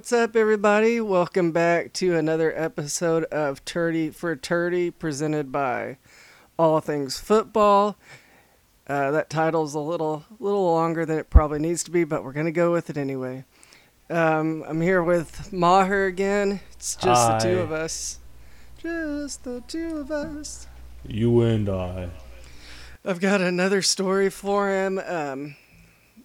What's up, everybody? Welcome back to another episode of Turdy for Turdy, presented by All Things Football. Uh, that title's a little, little longer than it probably needs to be, but we're gonna go with it anyway. Um, I'm here with Maher again. It's just the two of us. Just the two of us. You and I. I've got another story for him. Um,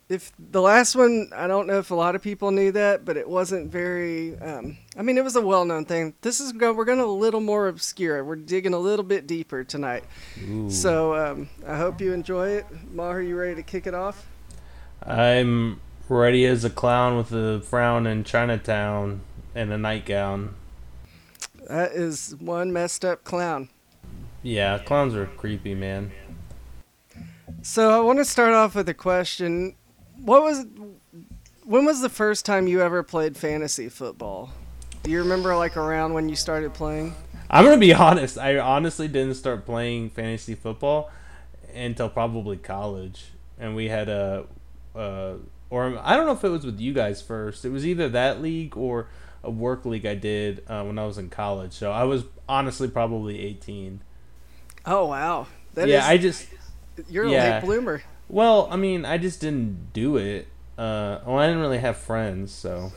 if the last one, I don't know if a lot of people knew that, but it wasn't very. Um, I mean, it was a well-known thing. This is go. We're going a little more obscure. We're digging a little bit deeper tonight. Ooh. So um, I hope you enjoy it. Maher, you ready to kick it off? I'm ready as a clown with a frown in Chinatown and a nightgown. That is one messed up clown. Yeah, clowns are creepy, man. So I want to start off with a question. What was when was the first time you ever played fantasy football? Do you remember like around when you started playing? I'm gonna be honest. I honestly didn't start playing fantasy football until probably college, and we had a, uh, or I don't know if it was with you guys first. It was either that league or a work league I did uh, when I was in college. So I was honestly probably 18. Oh wow. That yeah, is- I just you're a yeah. late bloomer. Well, I mean, I just didn't do it. Uh, well, I didn't really have friends, so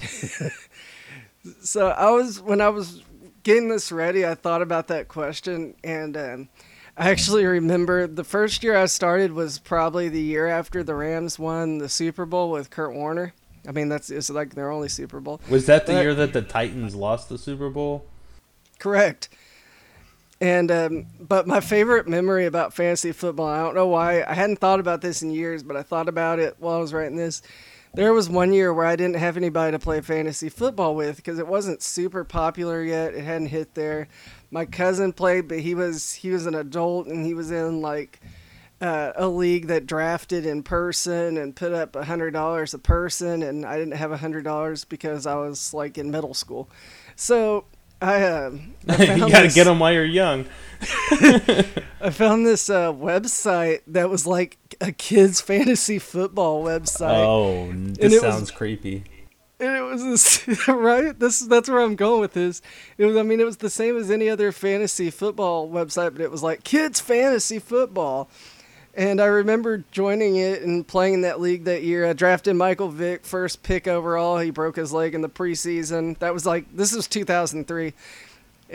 So I was when I was getting this ready, I thought about that question, and um, I actually remember the first year I started was probably the year after the Rams won the Super Bowl with Kurt Warner. I mean, that's it's like their only Super Bowl. was that the But- year that the Titans lost the Super Bowl? Correct. And um, but my favorite memory about fantasy football, I don't know why I hadn't thought about this in years, but I thought about it while I was writing this. There was one year where I didn't have anybody to play fantasy football with because it wasn't super popular yet. It hadn't hit there. My cousin played, but he was he was an adult and he was in like uh, a league that drafted in person and put up a hundred dollars a person, and I didn't have a hundred dollars because I was like in middle school. So I, um, I you got to this- get them while you're young. I found this uh, website that was like a kids fantasy football website, Oh, this was- sounds creepy. and it was this right. This that's where I'm going with this. It was, I mean, it was the same as any other fantasy football website, but it was like kids fantasy football. And I remember joining it and playing in that league that year. I drafted Michael Vick, first pick overall. He broke his leg in the preseason. That was like this was 2003. Uh,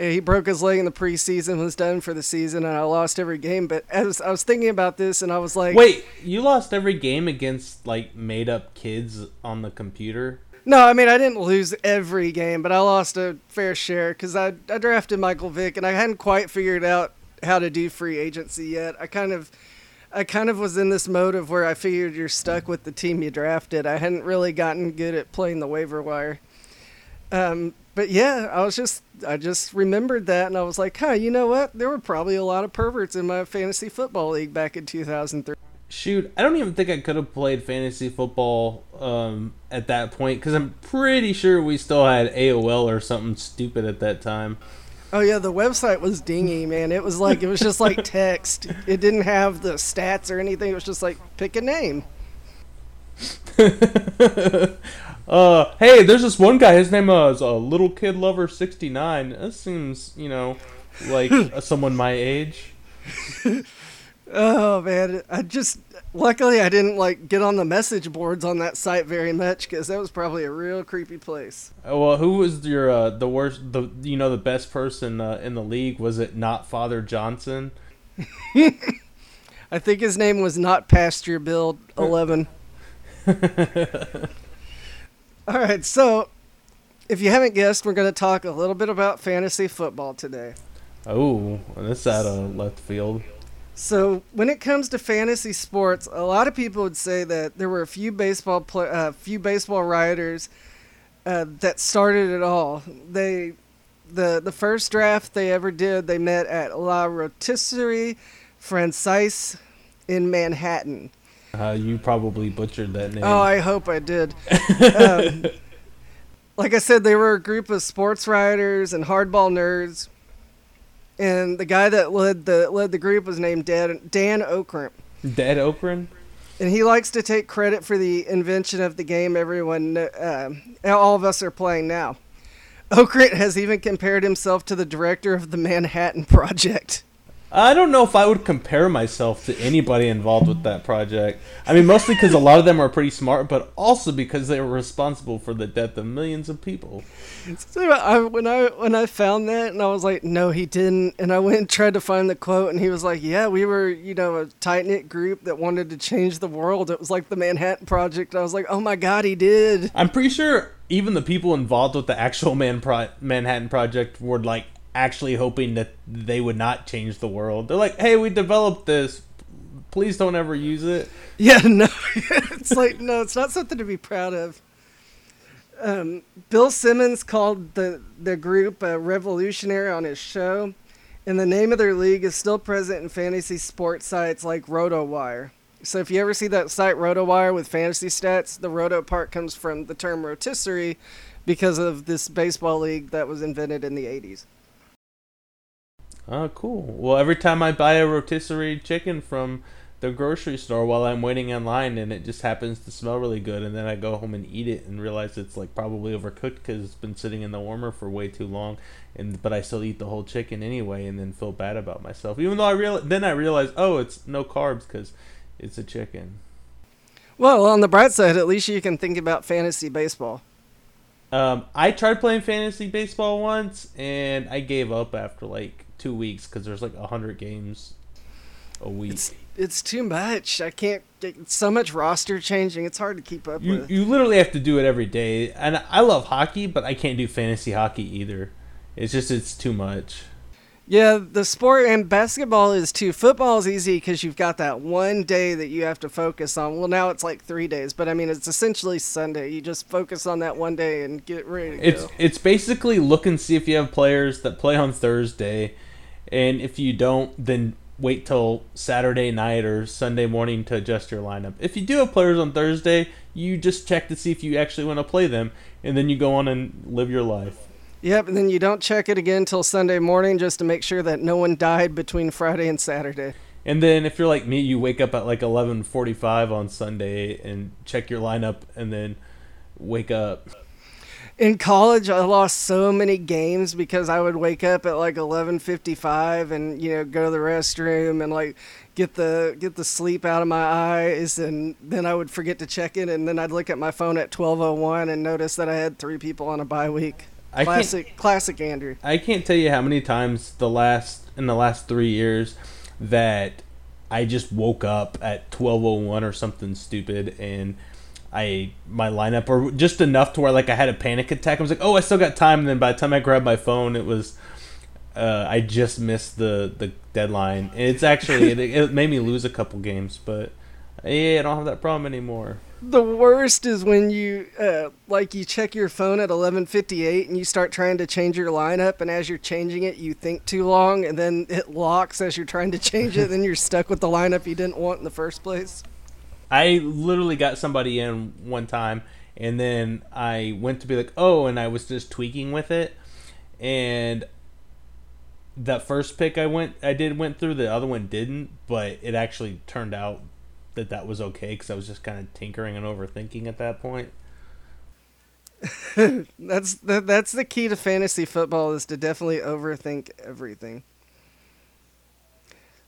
He broke his leg in the preseason, was done for the season, and I lost every game. But as I was thinking about this, and I was like, Wait, you lost every game against like made up kids on the computer? No, I mean I didn't lose every game, but I lost a fair share because I I drafted Michael Vick and I hadn't quite figured out how to do free agency yet. I kind of I kind of was in this mode of where I figured you're stuck with the team you drafted. I hadn't really gotten good at playing the waiver wire. Um, but yeah, I was just I just remembered that and I was like, huh, you know what? There were probably a lot of perverts in my fantasy football league back in 2003. Shoot, I don't even think I could have played fantasy football um, at that point because I'm pretty sure we still had AOL or something stupid at that time. Oh yeah, the website was dingy, man. It was like it was just like text. It didn't have the stats or anything. It was just like pick a name. uh, hey, there's this one guy. His name uh, is uh, Little Kid Lover sixty nine. That seems, you know, like uh, someone my age. Oh man, I just luckily I didn't like get on the message boards on that site very much because that was probably a real creepy place. Uh, well, who was your uh, the worst? The you know the best person uh, in the league? Was it not Father Johnson? I think his name was not Pasture Build Eleven. All right, so if you haven't guessed, we're going to talk a little bit about fantasy football today. Oh, that's out of left field. So when it comes to fantasy sports, a lot of people would say that there were a few baseball play, uh, few baseball writers uh, that started it all. They the the first draft they ever did, they met at La Rotisserie Francaise in Manhattan. Uh, you probably butchered that name. Oh, I hope I did. um, like I said, they were a group of sports writers and hardball nerds. And the guy that led the led the group was named Dan Dan Okrent. Dead Okrent. and he likes to take credit for the invention of the game everyone, uh, all of us are playing now. Okrent has even compared himself to the director of the Manhattan Project. I don't know if I would compare myself to anybody involved with that project. I mean, mostly because a lot of them are pretty smart, but also because they were responsible for the death of millions of people. So I, when I when I found that, and I was like, no, he didn't. And I went and tried to find the quote, and he was like, yeah, we were, you know, a tight knit group that wanted to change the world. It was like the Manhattan Project. I was like, oh my god, he did. I'm pretty sure even the people involved with the actual Man Pro- Manhattan Project were like actually hoping that they would not change the world. They're like, "Hey, we developed this. Please don't ever use it." Yeah, no, it's like no, it's not something to be proud of. Um, Bill Simmons called the the group a revolutionary on his show, and the name of their league is still present in fantasy sports sites like RotoWire. So if you ever see that site RotoWire with fantasy stats, the roto part comes from the term rotisserie because of this baseball league that was invented in the 80s. Oh, cool. Well, every time I buy a rotisserie chicken from the grocery store while I'm waiting in line and it just happens to smell really good and then I go home and eat it and realize it's like probably overcooked because it's been sitting in the warmer for way too long and but I still eat the whole chicken anyway and then feel bad about myself even though I real then I realize oh it's no carbs because it's a chicken. Well, on the bright side, at least you can think about fantasy baseball. Um, I tried playing fantasy baseball once and I gave up after like two weeks because there's like a hundred games a week. It's, it's too much. I can't get so much roster changing. It's hard to keep up you, with. You literally have to do it every day, and I love hockey, but I can't do fantasy hockey either. It's just it's too much. Yeah, the sport and basketball is too. Football is easy because you've got that one day that you have to focus on. Well, now it's like three days, but I mean it's essentially Sunday. You just focus on that one day and get ready to it's, go. It's basically look and see if you have players that play on Thursday, and if you don't, then wait till Saturday night or Sunday morning to adjust your lineup. If you do have players on Thursday, you just check to see if you actually want to play them, and then you go on and live your life. Yep, and then you don't check it again till Sunday morning just to make sure that no one died between Friday and Saturday. And then if you're like me, you wake up at like 11:45 on Sunday and check your lineup and then wake up. In college, I lost so many games because I would wake up at like 11:55 and you know go to the restroom and like get the get the sleep out of my eyes and then I would forget to check it and then I'd look at my phone at 12:01 and notice that I had 3 people on a bye week. I Classic, classic Andrew. I can't tell you how many times the last in the last three years that I just woke up at twelve oh one or something stupid and I my lineup or just enough to where like I had a panic attack. I was like, oh, I still got time. And then by the time I grabbed my phone, it was uh, I just missed the the deadline. And it's actually it, it made me lose a couple games, but yeah, I don't have that problem anymore the worst is when you uh, like you check your phone at 11:58 and you start trying to change your lineup and as you're changing it you think too long and then it locks as you're trying to change it then you're stuck with the lineup you didn't want in the first place. I literally got somebody in one time and then I went to be like, "Oh," and I was just tweaking with it and that first pick I went I did went through the other one didn't, but it actually turned out that that was okay because I was just kind of tinkering and overthinking at that point. that's the, that's the key to fantasy football is to definitely overthink everything.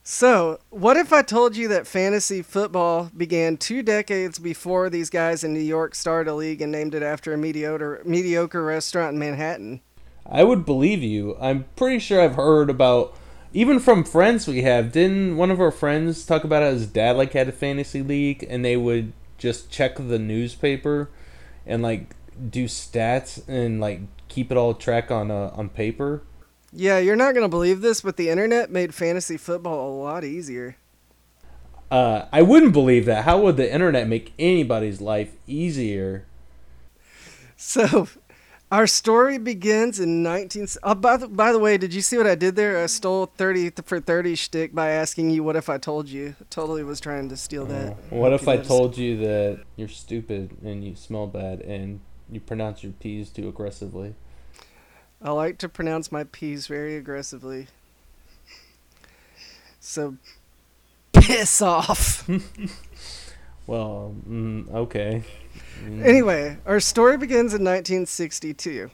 So, what if I told you that fantasy football began two decades before these guys in New York started a league and named it after a mediocre mediocre restaurant in Manhattan? I would believe you. I'm pretty sure I've heard about even from friends we have, didn't one of our friends talk about how his dad like had a fantasy league and they would just check the newspaper and like do stats and like keep it all track on uh, on paper. Yeah, you're not gonna believe this, but the internet made fantasy football a lot easier. Uh, I wouldn't believe that. How would the internet make anybody's life easier? So, our story begins in 19. Oh, by, the, by the way, did you see what I did there? I stole 30 for 30 shtick by asking you, what if I told you? totally was trying to steal that. Oh. What if I told you that you're stupid and you smell bad and you pronounce your P's too aggressively? I like to pronounce my P's very aggressively. So, piss off. Well, mm, okay. Mm. Anyway, our story begins in 1962.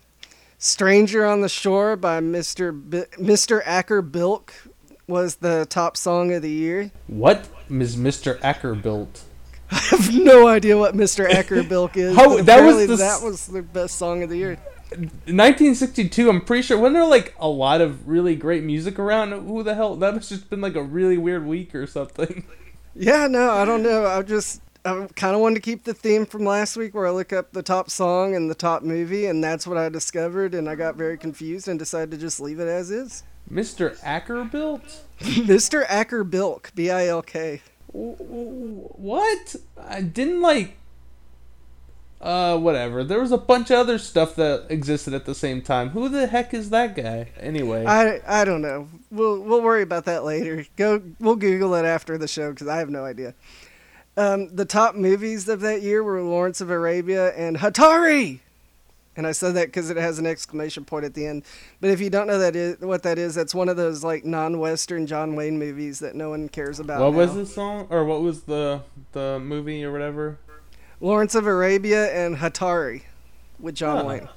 "Stranger on the Shore" by Mr. B- Mr. Acker Bilk was the top song of the year. What is Mr. Acker built? I have no idea what Mr. Acker Bilk is. How, that was the, that was the best song of the year. 1962. I'm pretty sure. Wasn't there like a lot of really great music around? Who the hell? That must just been like a really weird week or something. Yeah, no, I don't know. I just I kind of wanted to keep the theme from last week where I look up the top song and the top movie, and that's what I discovered, and I got very confused and decided to just leave it as is. Mr. Ackerbilt? Mr. Ackerbilk, B I L K. What? I didn't like. Uh, whatever. There was a bunch of other stuff that existed at the same time. Who the heck is that guy? Anyway, I I don't know. We'll we'll worry about that later. Go. We'll Google it after the show because I have no idea. Um, the top movies of that year were Lawrence of Arabia and Hatari. And I said that because it has an exclamation point at the end. But if you don't know that is, what that is, that's one of those like non-Western John Wayne movies that no one cares about. What now. was the song, or what was the the movie or whatever? Lawrence of Arabia and Hatari, with John huh. Wayne.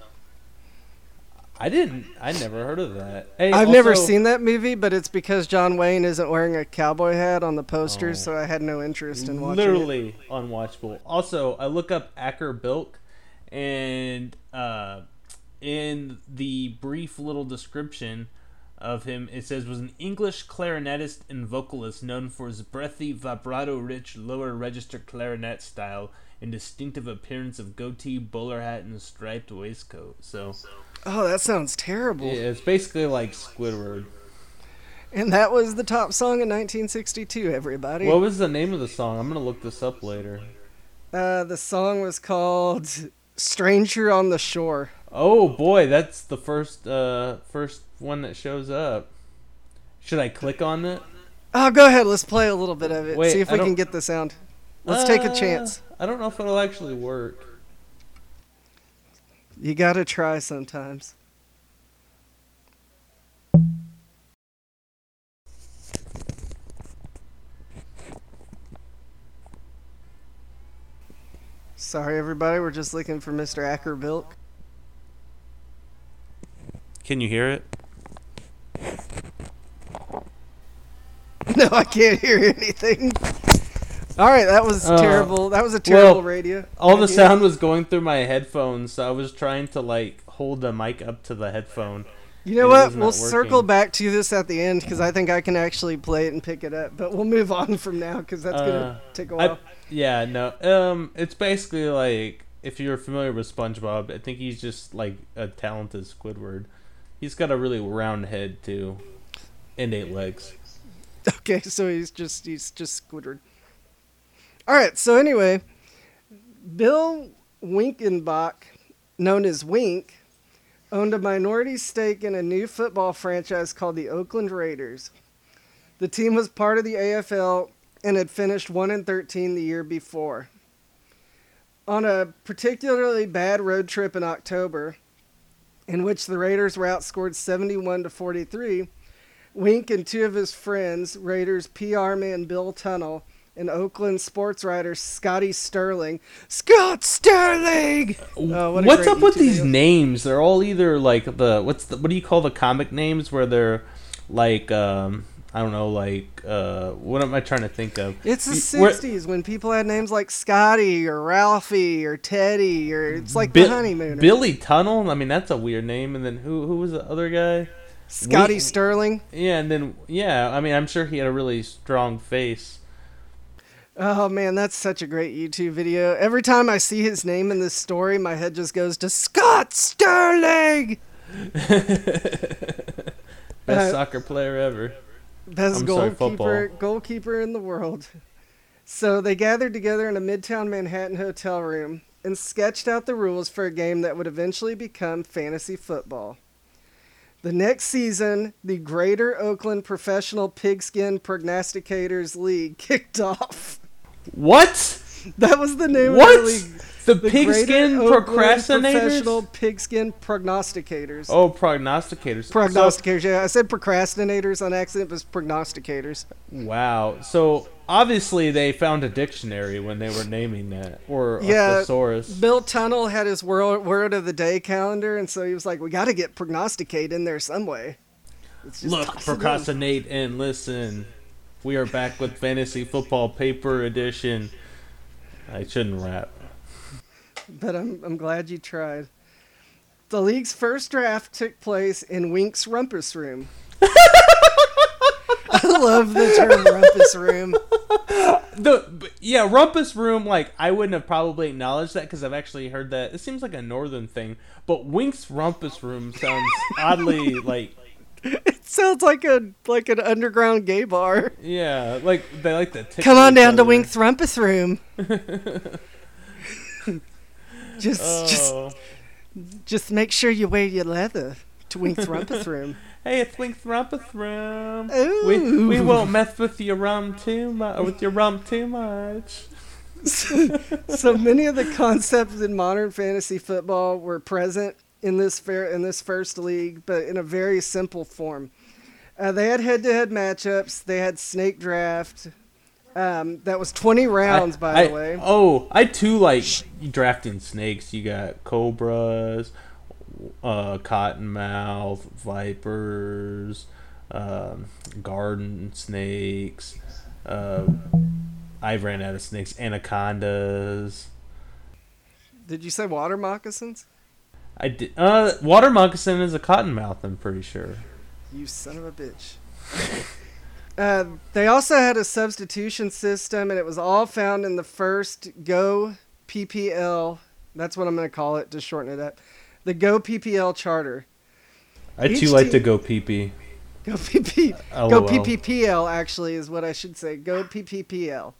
I didn't. I never heard of that. Hey, I've also, never seen that movie, but it's because John Wayne isn't wearing a cowboy hat on the posters, oh, so I had no interest in watching. It. Literally it. unwatchable. Also, I look up Acker Bilk and uh, in the brief little description of him, it says was an English clarinetist and vocalist known for his breathy, vibrato-rich lower register clarinet style and distinctive appearance of goatee, bowler hat, and striped waistcoat. So, oh, that sounds terrible. Yeah, it's basically like Squidward. And that was the top song in 1962. Everybody. What was the name of the song? I'm gonna look this up later. Uh, the song was called Stranger on the Shore. Oh boy, that's the first uh first one that shows up. Should I click on it? Oh, go ahead. Let's play a little bit of it. Wait, See if we can get the sound. Let's uh, take a uh, chance. I don't know if it'll actually work. You gotta try sometimes. Sorry, everybody. We're just looking for Mr. Ackerbilk. Can you hear it? No, I can't hear anything. All right, that was uh, terrible. That was a terrible well, radio. All the sound was going through my headphones, so I was trying to like hold the mic up to the headphone. You know what? We'll circle back to this at the end because I think I can actually play it and pick it up. But we'll move on from now because that's uh, gonna take a while. I, yeah, no. Um, it's basically like if you're familiar with SpongeBob, I think he's just like a talented Squidward. He's got a really round head too, and eight legs. Okay, so he's just he's just Squidward. All right. So anyway, Bill Winkenbach, known as Wink owned a minority stake in a new football franchise called the Oakland Raiders. The team was part of the AFL and had finished 1 and 13 the year before. On a particularly bad road trip in October, in which the Raiders were outscored 71 to 43, Wink and two of his friends, Raiders PR man Bill Tunnell and Oakland sports writer Scotty Stirling. Scott Sterling. Oh, what's up with these names? They're all either like the what's the what do you call the comic names where they're like um I don't know, like uh, what am I trying to think of? It's the '60s when people had names like Scotty or Ralphie or Teddy, or it's like Bi- the honeymoon. Billy Tunnell. I mean, that's a weird name. And then who who was the other guy? Scotty we- Sterling. Yeah, and then yeah, I mean, I'm sure he had a really strong face. Oh man, that's such a great YouTube video. Every time I see his name in this story, my head just goes to Scott Sterling. Best uh, soccer player ever. Best I'm goalkeeper sorry, goalkeeper in the world. So they gathered together in a midtown Manhattan hotel room and sketched out the rules for a game that would eventually become fantasy football. The next season, the Greater Oakland Professional Pigskin Prognosticators League kicked off. What? That was the name What? of the league. The, The pigskin procrastinators. Professional pigskin prognosticators. Oh, prognosticators. So- Prognosticators. yeah, I said procrastinators on accident. It was prognosticators. wow. So obviously they found a dictionary when they were naming that, or Yeah. a thesaurus. Bill Tunnell had his word, word of the day calendar, and so he was like, "We got to get prognosticate in there some way." Look, toss it in. procrastinate and listen. We are back with fantasy football paper edition. I shouldn't rap. but I'm I'm glad you tried. The league's first draft took place in Wink's Rumpus Room. I love the term Rumpus Room. The yeah, rumpus room. Like I wouldn't have probably acknowledged that because I've actually heard that. It seems like a northern thing, but Wink's rumpus room sounds oddly like It sounds like a like an underground gay bar. yeah, like they like to. tickle Come on down to other. Wink's Rumpus Room. just just Oh. just make sure you wear your leather to Wink's Rumpus Room. Hey, it's Wink's rumpus room. Ooh. We we won't mess with your rum too much. With your rum too much. so many of the concepts in modern fantasy football were present in this fair in this first league, but in a very simple form. Uh, they had head-to-head matchups. They had snake draft. Um, that was 20 rounds, I- by I- the way. Oh, I too like drafting snakes. You got cobras, uh, cottonmouth, vipers, um, garden snakes. Uh, I ran out of snakes. Anacondas. Did you say water moccasins? I did. Uh, water moccasin is a cottonmouth. I'm pretty sure. You son of a bitch. uh, they also had a substitution system, and it was all found in the first Go PPL. That's what I'm going to call it to shorten it up. The Go PPL charter. I too like to go pee pee. Go PP. Go LOL. PPPL actually is what I should say. Go PPPL.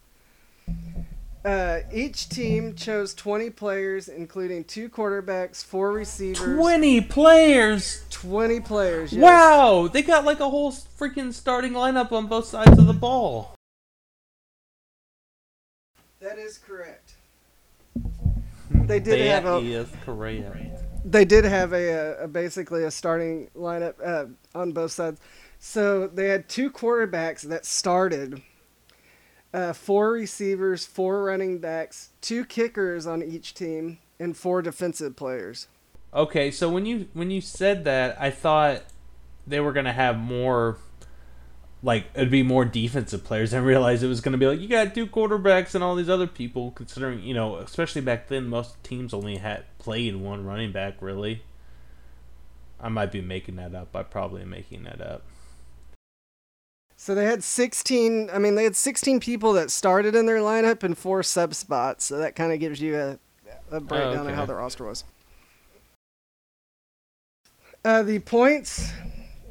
Uh, each team chose 20 players, including two quarterbacks, four receivers, Twenty players. 20 players. Yes. Wow, they got like a whole freaking starting lineup on both sides of the ball. That is correct. They did have a- That is correct. They did have a, a, a basically a starting lineup uh, on both sides. So they had two quarterbacks that started, uh, four receivers, four running backs, two kickers on each team, and four defensive players. Okay, so when you when you said that, I thought they were gonna have more, like it'd be more defensive players. I realized it was gonna be like you got two quarterbacks and all these other people. Considering you know, especially back then, most teams only had played one running back. Really, I might be making that up. I probably am making that up. So they had 16, I mean, they had 16 people that started in their lineup and four sub spots. So that kind of gives you a, a breakdown of okay. how the roster was. Uh, the points.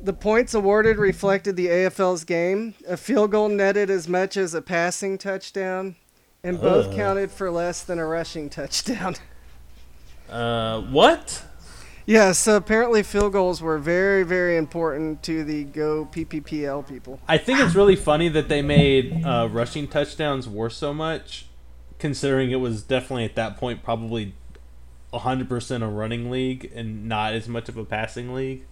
The points awarded reflected the AFL's game. A field goal netted as much as a passing touchdown, and both Ugh. counted for less than a rushing touchdown. Uh, what? Yeah, so apparently field goals were very, very important to the Go PPPL people. I think it's really funny that they made uh, rushing touchdowns worth so much, considering it was definitely at that point probably 100% a running league and not as much of a passing league.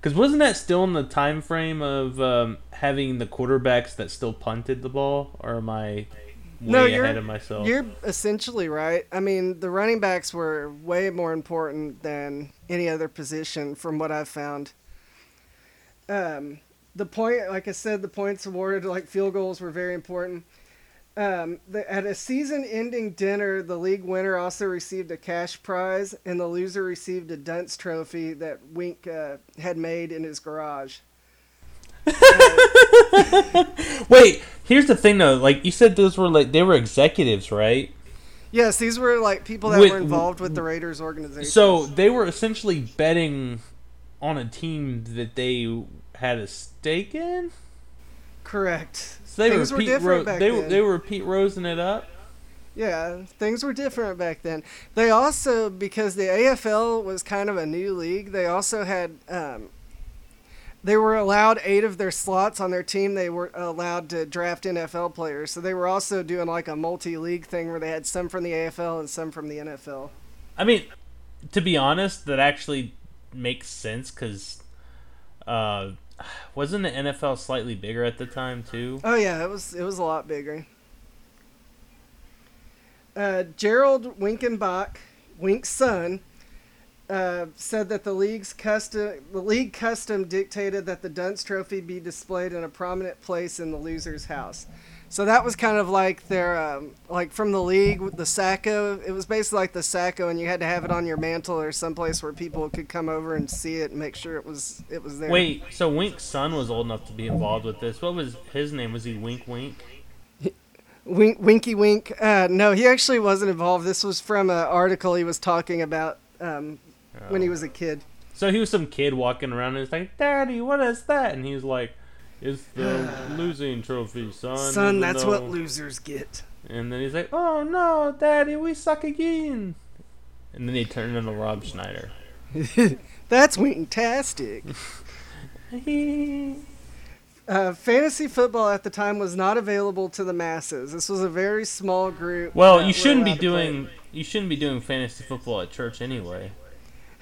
Because wasn't that still in the time frame of um, having the quarterbacks that still punted the ball? Or am I No, you're- ahead of myself? You're essentially right. I mean, the running backs were way more important than any other position from what I've found. Um, the point, like I said, the points awarded, like field goals, were very important. Um, the, at a season-ending dinner, the league winner also received a cash prize, and the loser received a dunce trophy that Wink uh, had made in his garage. Wait, here's the thing though. Like you said, those were like they were executives, right? Yes, these were like people that Wait, were involved with the Raiders organization. So they were essentially betting on a team that they had a stake in. correct. So they Things were were different Ro- back they were then. they were Pete Rosen it up. Yeah, things were different back then. They also, because the AFL was kind of a new league, they also had um, they were allowed eight of their slots on their team. They were allowed to draft NFL players. So they were also doing like a multi league thing where they had some from the AFL and some from the NFL. I mean, to be honest, that actually makes sense because uh, wasn't the NFL slightly bigger at the time too? Oh yeah, it was it was a lot bigger. Uh, Gerald Winkenbach, Wink's son, uh, said that the league's custom the league custom dictated that the Dunce Trophy be displayed in a prominent place in the loser's house. So that was kind of like their um, like from the league the Sacko. It was basically like the Sacko, and you had to have it on your mantle or someplace where people could come over and see it and make sure it was it was there. Wait, so Wink's son was old enough to be involved with this. What was his name? Was he Wink Wink? Wink, Winky Wink. Uh, no, he actually wasn't involved. This was from an article he was talking about um, when he was a kid. So he was some kid walking around and he's like, "Daddy, what is that?" And he's like, "It's the losing trophy, son." Son, that's though-" what losers get. And then he's like, "Oh no, Daddy, we suck again." And then he turned into Rob Schneider. That's Winktastic. Uh, fantasy football at the time was not available to the masses. This was a very small group. Well, you shouldn't be allowed play. doing you shouldn't be doing fantasy football at church anyway.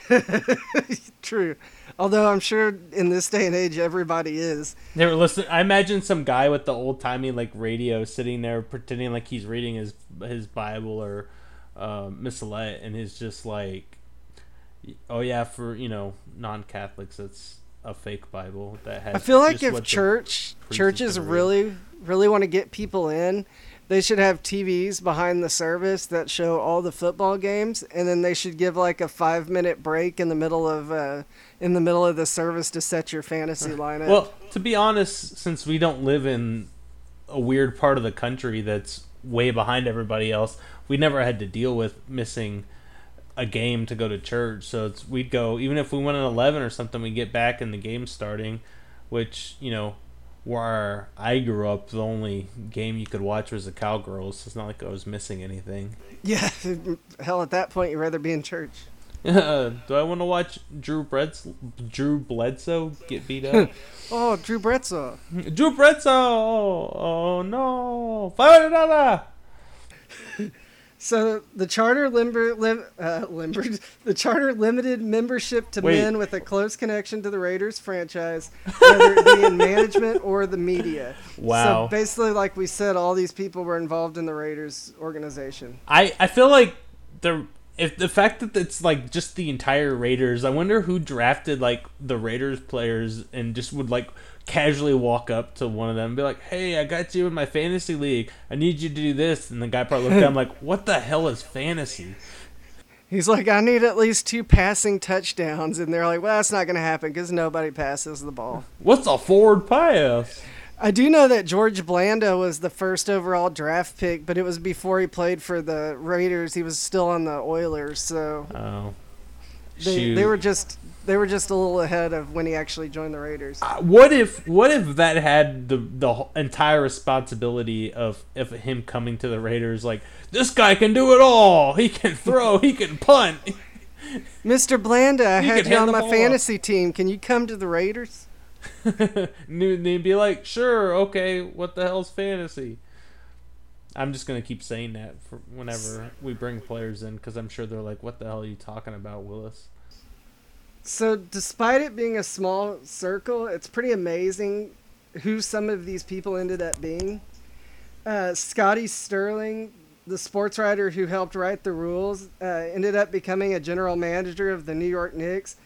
True. Although I'm sure in this day and age everybody is. They were listening. I imagine some guy with the old timey like radio sitting there pretending like he's reading his his Bible or uh, Missalette, and he's just like, "Oh yeah, for you know non Catholics, it's a fake Bible that has." I feel like if church churches really really want to get people in, they should have TVs behind the service that show all the football games, and then they should give like a five minute break in the middle of uh, in the middle of the service to set your fantasy lineup. Well, to be honest, since we don't live in a weird part of the country that's way behind everybody else, we never had to deal with missing a game to go to church. So it's, we'd go even if we went at eleven or something, we'd get back and the game starting, which you know. Where I grew up, the only game you could watch was the Cowgirls. It's not like I was missing anything. yeah, hell, at that point you'd rather be in church. Do I want to watch Drew Bledsoe, Drew Bledsoe get beat up? Oh, Drew Bledsoe. Drew Bledsoe! Oh, oh no! Five hundred dollar. So the charter limber, lim, uh, limbered, the charter limited membership to Wait. men with a close connection to the Raiders franchise, whether it be in management or the media. Wow. So basically, like we said, all these people were involved in the Raiders organization. I I feel like the if the fact that it's like just the entire Raiders. I wonder who drafted like the Raiders players and just would like casually walk up to one of them and be like, "Hey, I got you in my fantasy league. I need you to do this." And the guy probably looked at him like, "What the hell is fantasy?" He's like, I need at least two passing touchdowns, and they're like, well, that's not going to happen because nobody passes the ball. What's a forward pass? I do know that George Blanda was the first overall draft pick, but it was before he played for the Raiders. He was still on the Oilers, so Oh, they, shoot. they were just they were just a little ahead of when he actually joined the Raiders. Uh, what if what if that had the the entire responsibility of of him coming to the Raiders like this guy can do it all. He can throw, he can punt. Mr. Blanda, I had you on my fantasy team. Can you come to the Raiders? and they'd be like, "Sure, okay, what the hell's fantasy?" I'm just gonna keep saying that for whenever we bring players in because I'm sure they're like, "What the hell are you talking about, Willis?" So, despite it being a small circle, it's pretty amazing who some of these people ended up being. Uh, Scotty Stirling, the sports writer who helped write the rules, uh, ended up becoming a general manager of the New York Knicks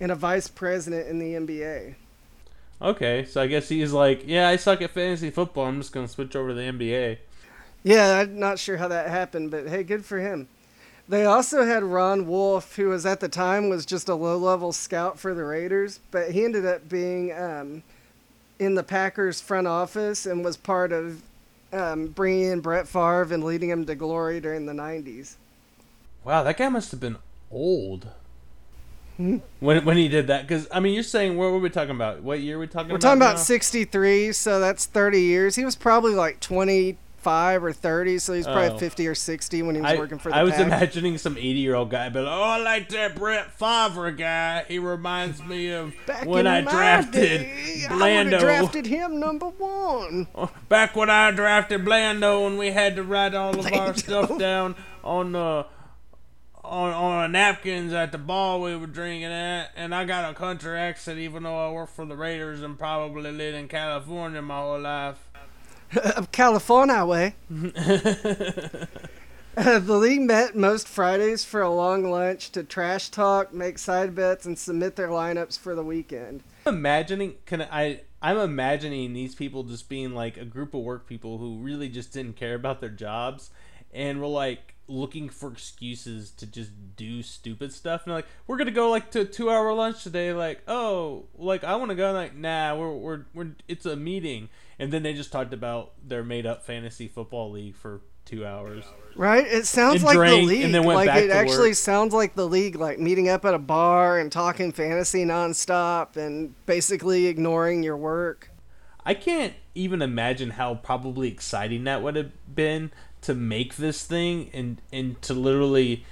and a vice president in the NBA. Okay, so I guess he's like, "Yeah, I suck at fantasy football. I'm just gonna switch over to the NBA." Yeah, I'm not sure how that happened, but hey, good for him. They also had Ron Wolf, who was at the time was just a low-level scout for the Raiders, but he ended up being um, in the Packers front office and was part of um, bringing in Brett Favre and leading him to glory during the '90s. Wow, that guy must have been old when when he did that. Because I mean, you're saying what were we talking about? What year are we talking about? We're about? talking about now? '63, so that's 30 years. He was probably like five or thirty, so he's probably Oh. fifty or sixty when he was I, working for the I was Pack. imagining some 80 year old guy, but oh, I like that Brett Favre guy. He reminds me of Back when I drafted day, I Blando. have drafted him number one. Oh, back when I drafted Blando and we had to write all of our stuff down on the on on napkins at the bar we were drinking at, and I got a country accent even though I worked for the Raiders and probably lived in California my whole life. of California way. Uh, the league met most Fridays for a long lunch to trash talk, make side bets, and submit their lineups for the weekend. imagining can I I'm imagining these people just being like a group of work people who really just didn't care about their jobs and were like looking for excuses to just do stupid stuff and like we're gonna go like to a two hour lunch today like oh like I want to go like nah we're, we're we're it's a meeting and then they just talked about their made up fantasy football league for two hours Right? It sounds And like drank, the league. and then went like back it actually work. sounds like the league, like meeting up at a bar and talking fantasy nonstop and basically ignoring your work. I can't even imagine how probably exciting that would have been to make this thing and and to literally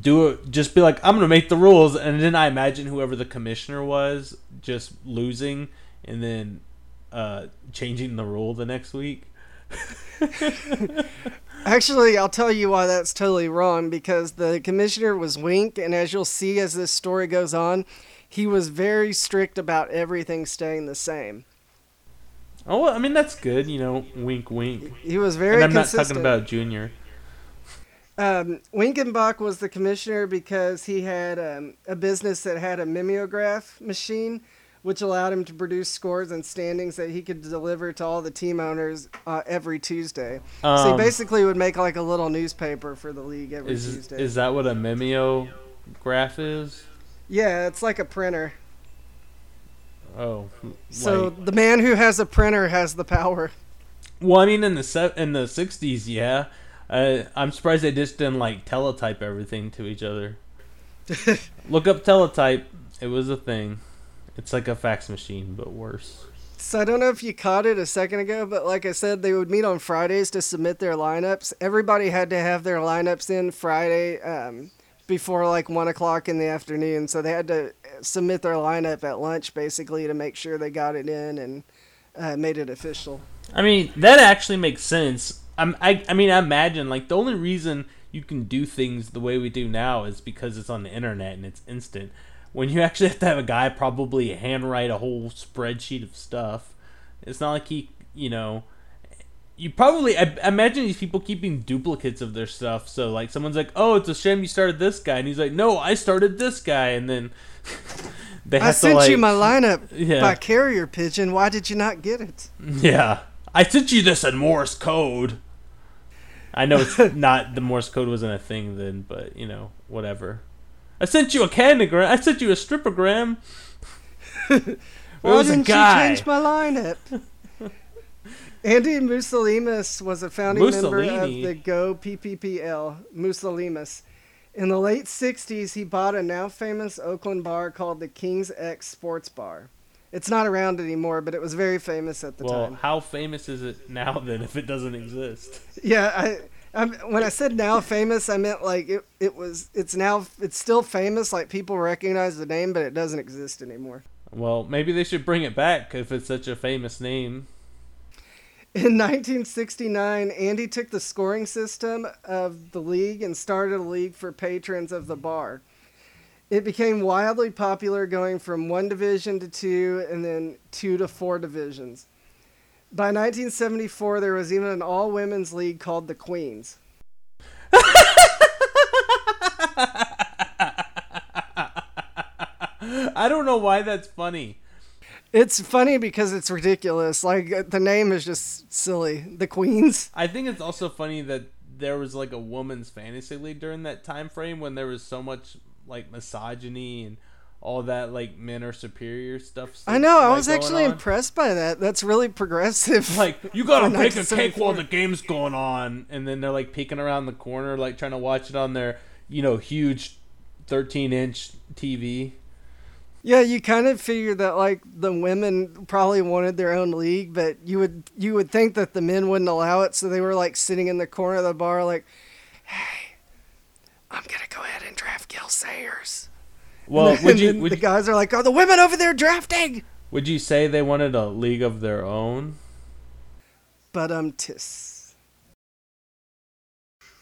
do it just be like I'm going to make the rules and then I imagine whoever the commissioner was just losing and then uh changing the rule the next week. Actually, I'll tell you why that's totally wrong because the commissioner was Wink, and as you'll see as this story goes on, he was very strict about everything staying the same. Oh, well, I mean that's good, you know, wink wink. He was very And I'm not talking about Junior. Um, Winkenbach was the commissioner because he had um, a business that had a mimeograph machine, which allowed him to produce scores and standings that he could deliver to all the team owners uh, every Tuesday. so he Um, basically would make like a little newspaper for the league every Is Tuesday. is that what a mimeograph is? yeah, it's like a printer. Oh, So the man who has a printer has the power. Well, I mean, in the se- in the '60s, yeah. Uh, I'm surprised they just didn't like teletype everything to each other. Look up teletype; it was a thing. It's like a fax machine, but worse. So I don't know if you caught it a second ago, but like I said, they would meet on Fridays to submit their lineups. Everybody had to have their lineups in Friday um, before like one o'clock in the afternoon, so they had to submit their lineup at lunch basically to make sure they got it in and uh, made it official. I mean, that actually makes sense. I'm, I, I mean, I imagine like the only reason you can do things the way we do now is because it's on the internet and it's instant. When you actually have to have a guy probably handwrite a whole spreadsheet of stuff, it's not like he, you know, you probably I, imagine these people keeping duplicates of their stuff. So like someone's like, "Oh, it's a shame you started this guy," and he's like, "No, I started this guy," and then they have I sent like, you my lineup Yeah. by carrier pigeon. Why did you not get it? Yeah. I sent you this in Morse code. I know it's not the Morse code wasn't a thing then, but you know, whatever. I sent you a candygram. I sent you a stripogram. It Why was didn't guy. you change my lineup? Andy Mousalimas was a founding member of the Go PPPL, Mousalimas. In the late 60s, he bought a now famous Oakland bar called the King's X Sports Bar. It's not around anymore, but it was very famous at the Well, time. how famous is it now then if it doesn't exist? Yeah, I, I'm, when I said now famous, I meant like it, it was, it's now, it's still famous, like people recognize the name, but it doesn't exist anymore. Well, maybe they should bring it back if it's such a famous name. In 1969, Andy took the scoring system of the league and started a league for patrons of the bar. It became wildly popular, going from one division to two and then two to four divisions. By 1974, there was even an all women's league called the Queens. I don't know why that's funny. It's funny because it's ridiculous. Like, uh, the name is just silly. The Queens. I think it's also funny that there was like a woman's fantasy league during that time frame when there was so much like misogyny and all that like men are superior stuff. I know, I was actually on. impressed by that. That's really progressive. Like you gotta bake a cake while the game's going on, and then they're like peeking around the corner, like trying to watch it on their you know huge thirteen inch TV. Yeah, you kind of figured that like the women probably wanted their own league, but you would you would think that the men wouldn't allow it, so they were like sitting in the corner of the bar, like, "Hey, I'm gonna go ahead and draft Gale Sayers." Well, And would you would, the guys are like, "Are the women over there drafting?" would you say they wanted a league of their own? But um, tis.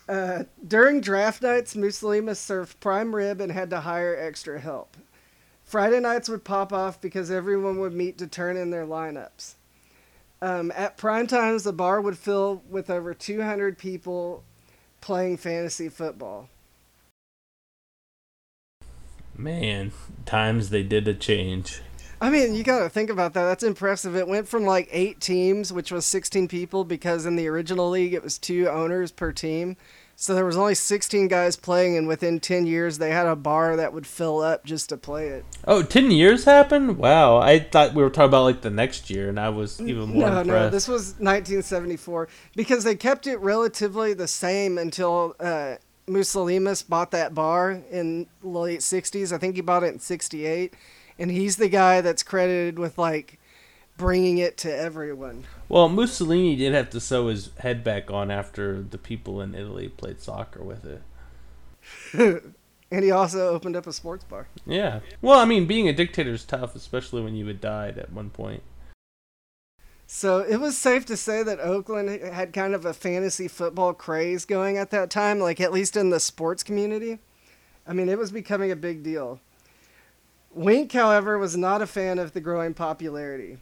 Uh, during draft nights, Mousalimas served prime rib and had to hire extra help. Friday nights would pop off because everyone would meet to turn in their lineups. Um, at prime times, the bar would fill with over 200 people playing fantasy football. Man, times they did a change. I mean, you got to think about that. That's impressive. It went from like eight teams, which was 16 people, because in the original league it was two owners per team. So there was only 16 guys playing, and within 10 years they had a bar that would fill up just to play it. Oh, 10 years happened? Wow. I thought we were talking about like the next year, and I was even more No, impressed. no, this was 1974 because they kept it relatively the same until uh, Mousalimas bought that bar in the late 60s. I think he bought it in 68, and he's the guy that's credited with like bringing it to everyone. Well, Mussolini did have to sew his head back on after the people in Italy played soccer with it. And he also opened up a sports bar. Yeah. Well, I mean, being a dictator is tough, especially when you had died at one point. So it was safe to say that Oakland had kind of a fantasy football craze going at that time, like at least in the sports community. I mean, it was becoming a big deal. Wink, however, was not a fan of the growing popularity.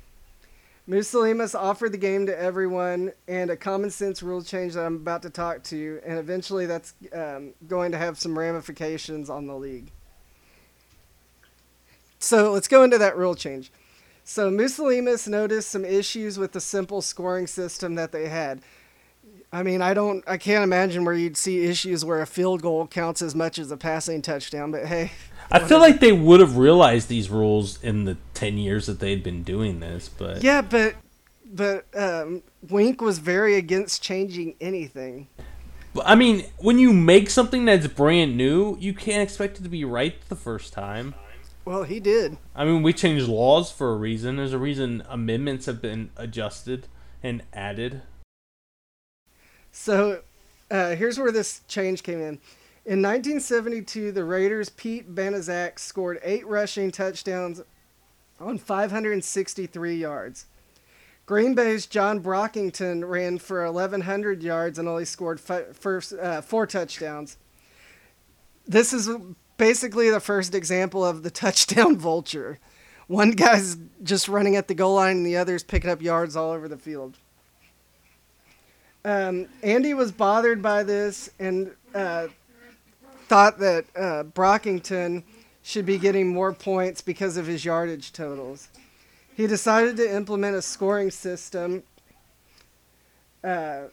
Mousalimas offered the game to everyone and a common sense rule change that I'm about to talk to, and eventually that's um, going to have some ramifications on the league. So let's go into that rule change. So Mousalimas noticed some issues with the simple scoring system that they had. I mean, I don't, I can't imagine where you'd see issues where a field goal counts as much as a passing touchdown. But hey, I feel like they would have realized these rules in the 10 years that they'd been doing this, but yeah, but but um, Wink was very against changing anything. But, I mean, when you make something that's brand new, you can't expect it to be right the first time. Well, he did. I mean, we changed laws for a reason. There's a reason amendments have been adjusted and added. So uh, here's where this change came in. In 1972, the Raiders' Pete Banaszak scored eight rushing touchdowns on 563 yards. Green Bay's John Brockington ran for 1,100 yards and only scored fi- first, uh, four touchdowns. This is basically the first example of the touchdown vulture. One guy's just running at the goal line and the other's picking up yards all over the field. Um, Andy was bothered by this and uh, thought that uh, Brockington should be getting more points because of his yardage totals. He decided to implement a scoring system, uh,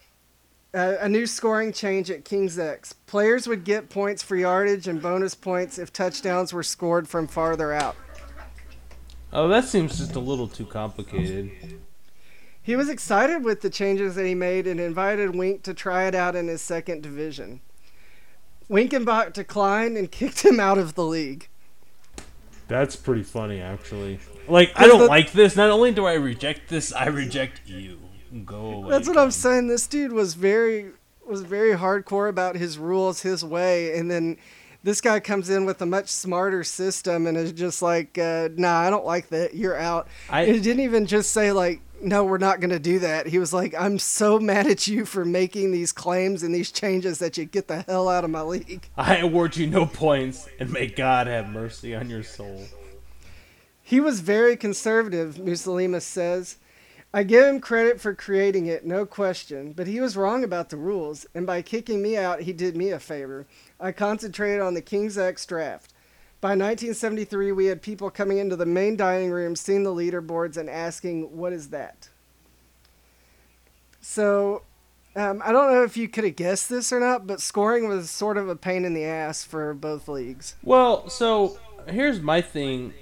a, a new scoring change at King's X. Players would get points for yardage and bonus points if touchdowns were scored from farther out. Oh, that seems just a little too complicated. He was excited with the changes that he made and invited Wink to try it out in his second division. Winkenbach declined and kicked him out of the league. That's pretty funny, actually. Like, I don't the- like this. Not only do I reject this, I reject you. Go away. That's what I'm saying. This dude was very was very hardcore about his rules, his way, and then this guy comes in with a much smarter system and is just like, uh, "Nah, I don't like that. You're out." I- didn't even just say like, "No, we're not going to do that." He was like, "I'm so mad at you for making these claims and these changes that you get the hell out of my league." I award you no points, and may God have mercy on your soul. He was very conservative, Mousalimas says. I give him credit for creating it, no question, but he was wrong about the rules, and by kicking me out, he did me a favor. I concentrated on the King's X draft. By 1973, we had people coming into the main dining room, seeing the leaderboards, and asking, What is that? So, um, I don't know if you could have guessed this or not, but scoring was sort of a pain in the ass for both leagues. Well, so here's my thing.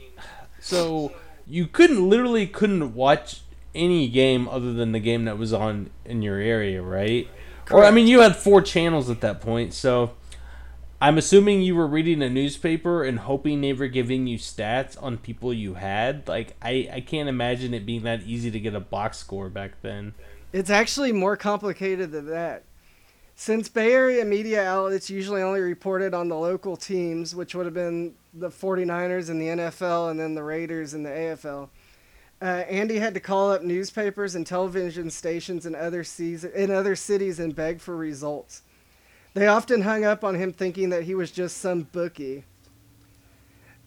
So you couldn't literally couldn't watch any game other than the game that was on in your area, right? Or I mean, you had four channels at that point, so I'm assuming you were reading a newspaper and hoping they were giving you stats on people you had. Like I, I can't imagine it being that easy to get a box score back then. It's actually more complicated than that. Since Bay Area media outlets usually only reported on the local teams, which would have been the 49ers in the NFL and then the Raiders in the AFL, uh, Andy had to call up newspapers and television stations in other, season, in other cities and beg for results. They often hung up on him thinking that he was just some bookie.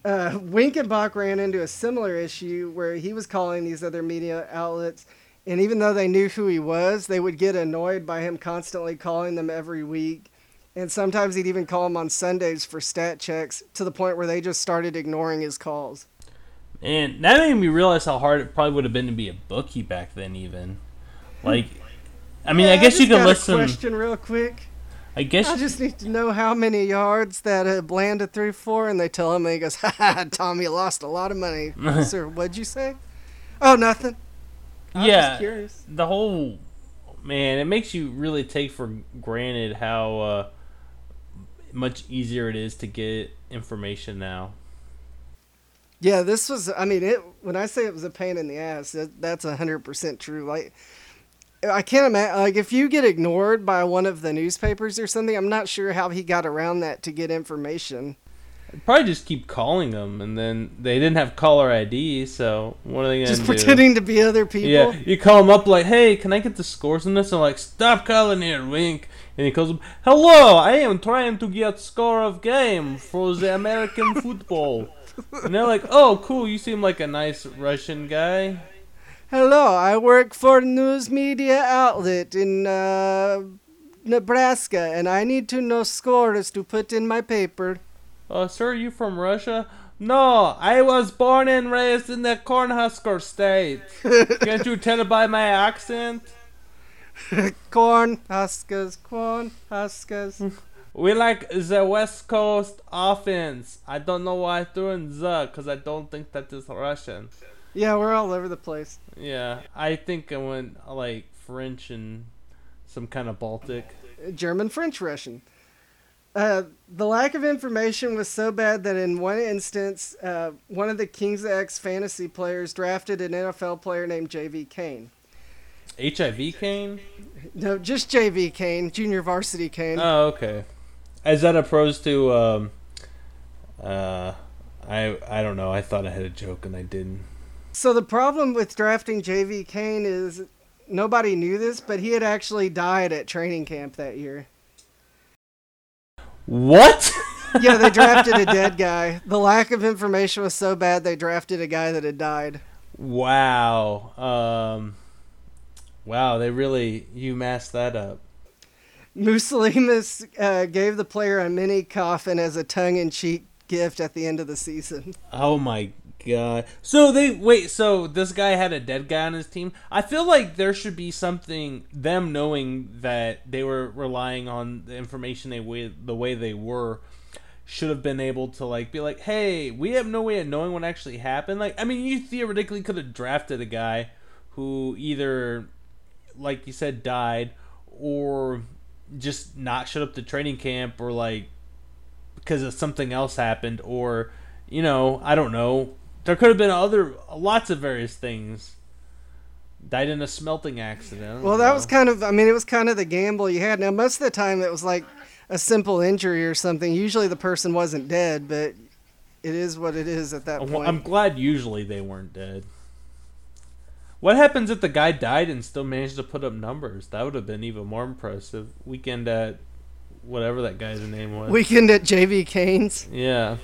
Uh, Winkenbach ran into a similar issue where he was calling these other media outlets, and even though they knew who he was, they would get annoyed by him constantly calling them every week. And sometimes he'd even call them on Sundays for stat checks to the point where they just started ignoring his calls. And that made me realize how hard it probably would have been to be a bookie back then, even. Like, I mean, Yeah, I guess you just could got a listen. question real quick. I guess I just need to know how many yards that uh, Blanda threw for, and they tell him, and he goes, "Ha ha, Tom, you lost a lot of money, sir. What'd you say? Oh, nothing. I was yeah, just curious. the whole man, it makes you really take for granted how uh, much easier it is to get information now. Yeah, this was. I mean, it. When I say it was a pain in the ass, that, that's hundred percent true. Like, I can't imagine. Like, if you get ignored by one of the newspapers or something, I'm not sure how he got around that to get information. I'd probably just keep calling them, and then they didn't have caller ID, so what are they gonna Just do? pretending to be other people. Yeah, you call them up like, "Hey, can I get the scores on this?" And like, "Stop calling here, wink." And he calls them, "Hello, I am trying to get score of game for the American football." And they're like, "Oh, cool. You seem like a nice Russian guy." Hello, I work for news media outlet in uh, Nebraska, and I need to know scores to put in my paper. Uh, sir, are you from Russia? No, I was born and raised in the Cornhusker state. Can't you tell by my accent? corn huskers, corn huskers. We like the West Coast offense. I don't know why I threw in the, because I don't think that is Russian. yeah, we're all over the place. Yeah, I think I went like French and some kind of Baltic. German, French, Russian. Uh, the lack of information was so bad that in one instance, uh, one of the Kings X fantasy players drafted an NFL player named J.V. Cain. HIV Cain? No, just J.V. Cain, junior varsity Cain. Oh, okay. Is that opposed to um uh I I don't know. I thought I had a joke and I didn't. So the problem with drafting J.V. Cain is nobody knew this, but he had actually died at training camp that year. What? Yeah, they drafted a dead guy. The lack of information was so bad they drafted a guy that had died. wow. Um Wow, they really you messed that up. Mousalimas uh, gave the player a mini coffin as a tongue-in-cheek gift at the end of the season. Oh my god. So they wait, so this guy had a dead guy on his team. I feel like there should be something them knowing that they were relying on the information they way the way they were should have been able to like be like, "Hey, we have no way of knowing what actually happened." Like, I mean, you theoretically could have drafted a guy who either like you said died or just not showed up to training camp or like because of something else happened or you know i don't know there could have been other lots of various things died in a smelting accident Well, that know. was kind of, I mean, it was kind of the gamble you had. Now, most of the time it was like a simple injury or something. Usually the person wasn't dead, but it is what it is at that point. i'm glad usually they weren't dead what happens if the guy died and still managed to put up numbers that would have been even more impressive weekend at whatever that guy's name was Weekend at JV Cain's. yeah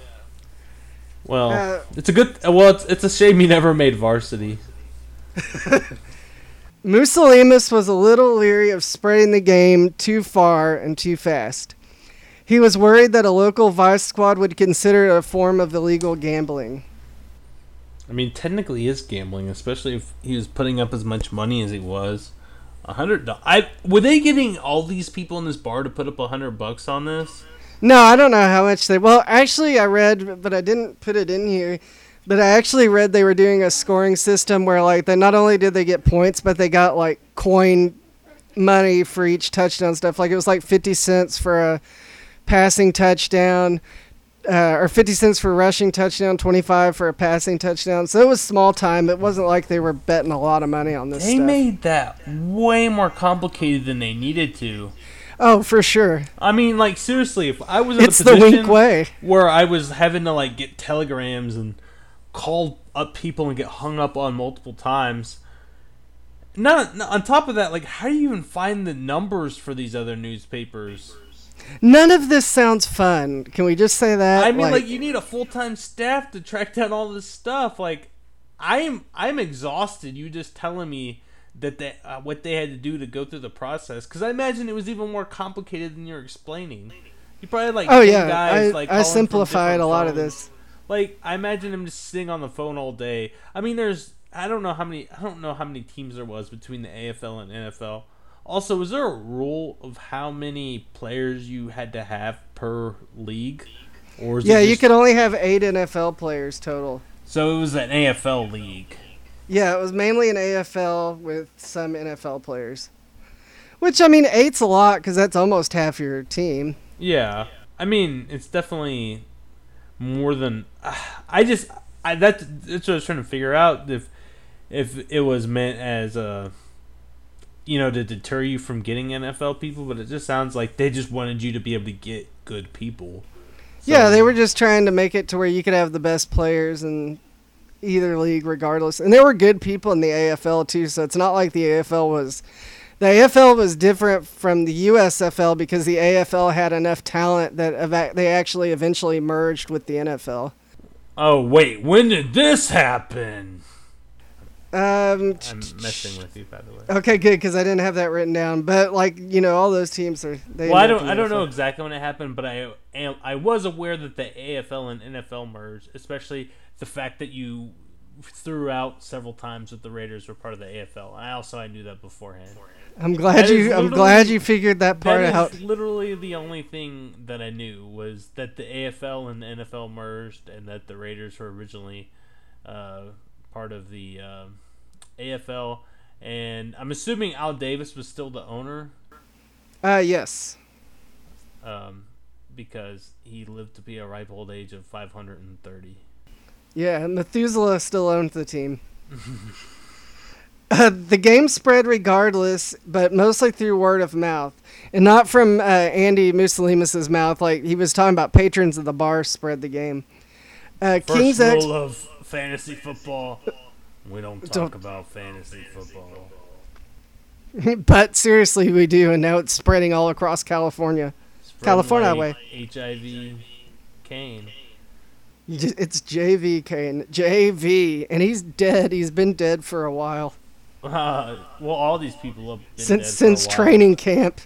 well Uh, it's a good well it's, it's a shame he never made varsity Mousalimas was a little leery of spreading the game too far and too fast. He was worried that a local vice squad would consider it a form of illegal gambling. I mean, technically, is gambling, especially if he was putting up as much money as he was. A hundred. I were they getting all these people in this bar to put up a hundred bucks on this? No, I don't know how much they. Well, actually, I read, but I didn't put it in here. But I actually read they were doing a scoring system where, like, they not only did they get points, but they got like coin money for each touchdown stuff. Like it was like fifty cents for a passing touchdown, uh, or 50 cents for a rushing touchdown, 25 for a passing touchdown. So it was small time. It wasn't like they were betting a lot of money on this They stuff. made that way more complicated than they needed to. oh, for sure. I mean, like seriously, if I was in It's a the position wink way. where I was having to like get telegrams and call up people and get hung up on multiple times. Not, not on top of that, like how do you even find the numbers for these other newspapers? None of this sounds fun. Can we just say that? I mean, like, you need a full time staff to track down all this stuff. Like, I'm I'm exhausted. You just telling me that they, uh, what they had to do to go through the process because I imagine it was even more complicated than you're explaining. You probably had, like oh yeah, guys I, like I simplified a lot of this. Like I imagine him just sitting on the phone all day. I mean, there's I don't know how many I don't know how many teams there was between the AFL and NFL. Also, was there a rule of how many players you had to have per league? Or Yeah, you could only have eight NFL players total. So it was an AFL league. Yeah, it was mainly an AFL with some NFL players. Which I mean, eight's a lot because that's almost half your team. Yeah, I mean it's definitely more than I just I that that's what I was trying to figure out if if it was meant as a you know to deter you from getting NFL people, but it just sounds like they just wanted you to be able to get good people. Yeah, they were just trying to make it to where you could have the best players in either league, regardless. And there were good people in the AFL too, so it's not like the AFL was. The AFL was different from the USFL because the AFL had enough talent that they actually eventually merged with the NFL. Oh wait, when did this happen? Um, I'm messing with you, by the way. okay, good because I didn't have that written down. But like you know, all those teams are. They Well, I don't. I don't know exactly when it happened, but I am. I was aware that the AFL and NFL merged, especially the fact that you threw out several times that the Raiders were part of the AFL. I also I knew that beforehand. I'm glad That you. I'm glad you figured that part That out. literally the only thing that I knew was that the AFL and the NFL merged, and that the Raiders were originally uh, part of the um AFL. And I'm assuming Al Davis was still the owner Uh, yes. um, because he lived to be a ripe old age of 530. Yeah, Methuselah still owns the team. uh, the game spread regardless, but mostly through word of mouth, and not from uh, Andy Mousalimas's mouth. Like he was talking about patrons of the bar spread the game. Uh, First King's X. rule of fantasy football: we don't talk Don't- about fantasy football. but seriously, we do, and now it's spreading all across California. Spreading California like way. HIV, Cain. It's JV Cain, JV, and he's dead. He's been dead for a while Uh, well, all these people have been since dead for a since training camp.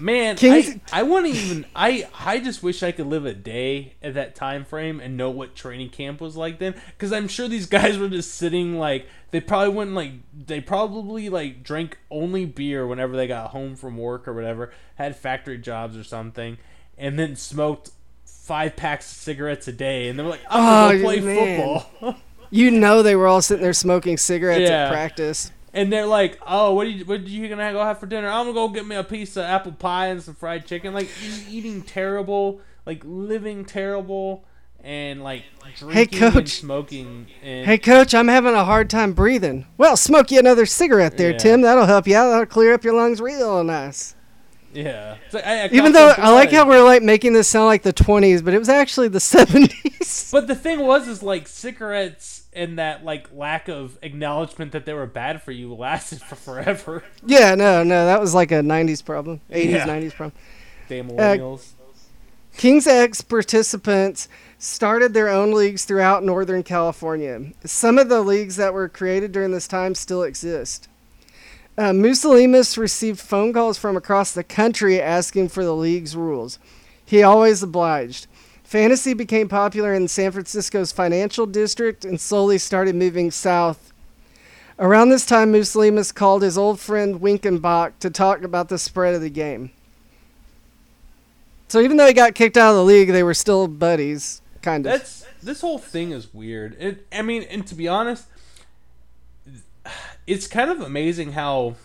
Man, Kings- I, I want to even. I I just wish I could live a day at that time frame and know what training camp was like then, because I'm sure these guys were just sitting like they probably wouldn't like they probably like drank only beer whenever they got home from work or whatever, had factory jobs or something, and then smoked five packs of cigarettes a day, and they were like, I'm Oh, play man. football. You know they were all sitting there smoking cigarettes Yeah. at practice. And they're like, "Oh, what are you? What are you gonna go have for dinner? I'm gonna go get me a piece of apple pie and some fried chicken." Like eating terrible, like living terrible, and like drinking and Coach. smoking. And Hey, coach, I'm having a hard time breathing. Well, smoke you another cigarette there, Yeah. Tim. That'll help you out. That'll clear up your lungs real nice. yeah, like, I- I Even though I like how we're like making this sound like the 20s, but it was actually the 70s. But the thing was, is like cigarettes and that like lack of acknowledgement that they were bad for you lasted for forever. yeah, no, no, that was like a 90s problem, 80s, Yeah. 90s problem. Damn millennials. King's X participants started their own leagues throughout Northern California. Some of the leagues that were created during this time still exist. Uh, Mousalimas received phone calls from across the country asking for the league's rules. He always obliged. Fantasy became popular in San Francisco's financial district and slowly started moving south. Around this time, Mousalimas called his old friend Winkenbach to talk about the spread of the game. So even though he got kicked out of the league, they were still buddies, kind of. That's this whole thing is weird. It, I mean, and to be honest, it's kind of amazing how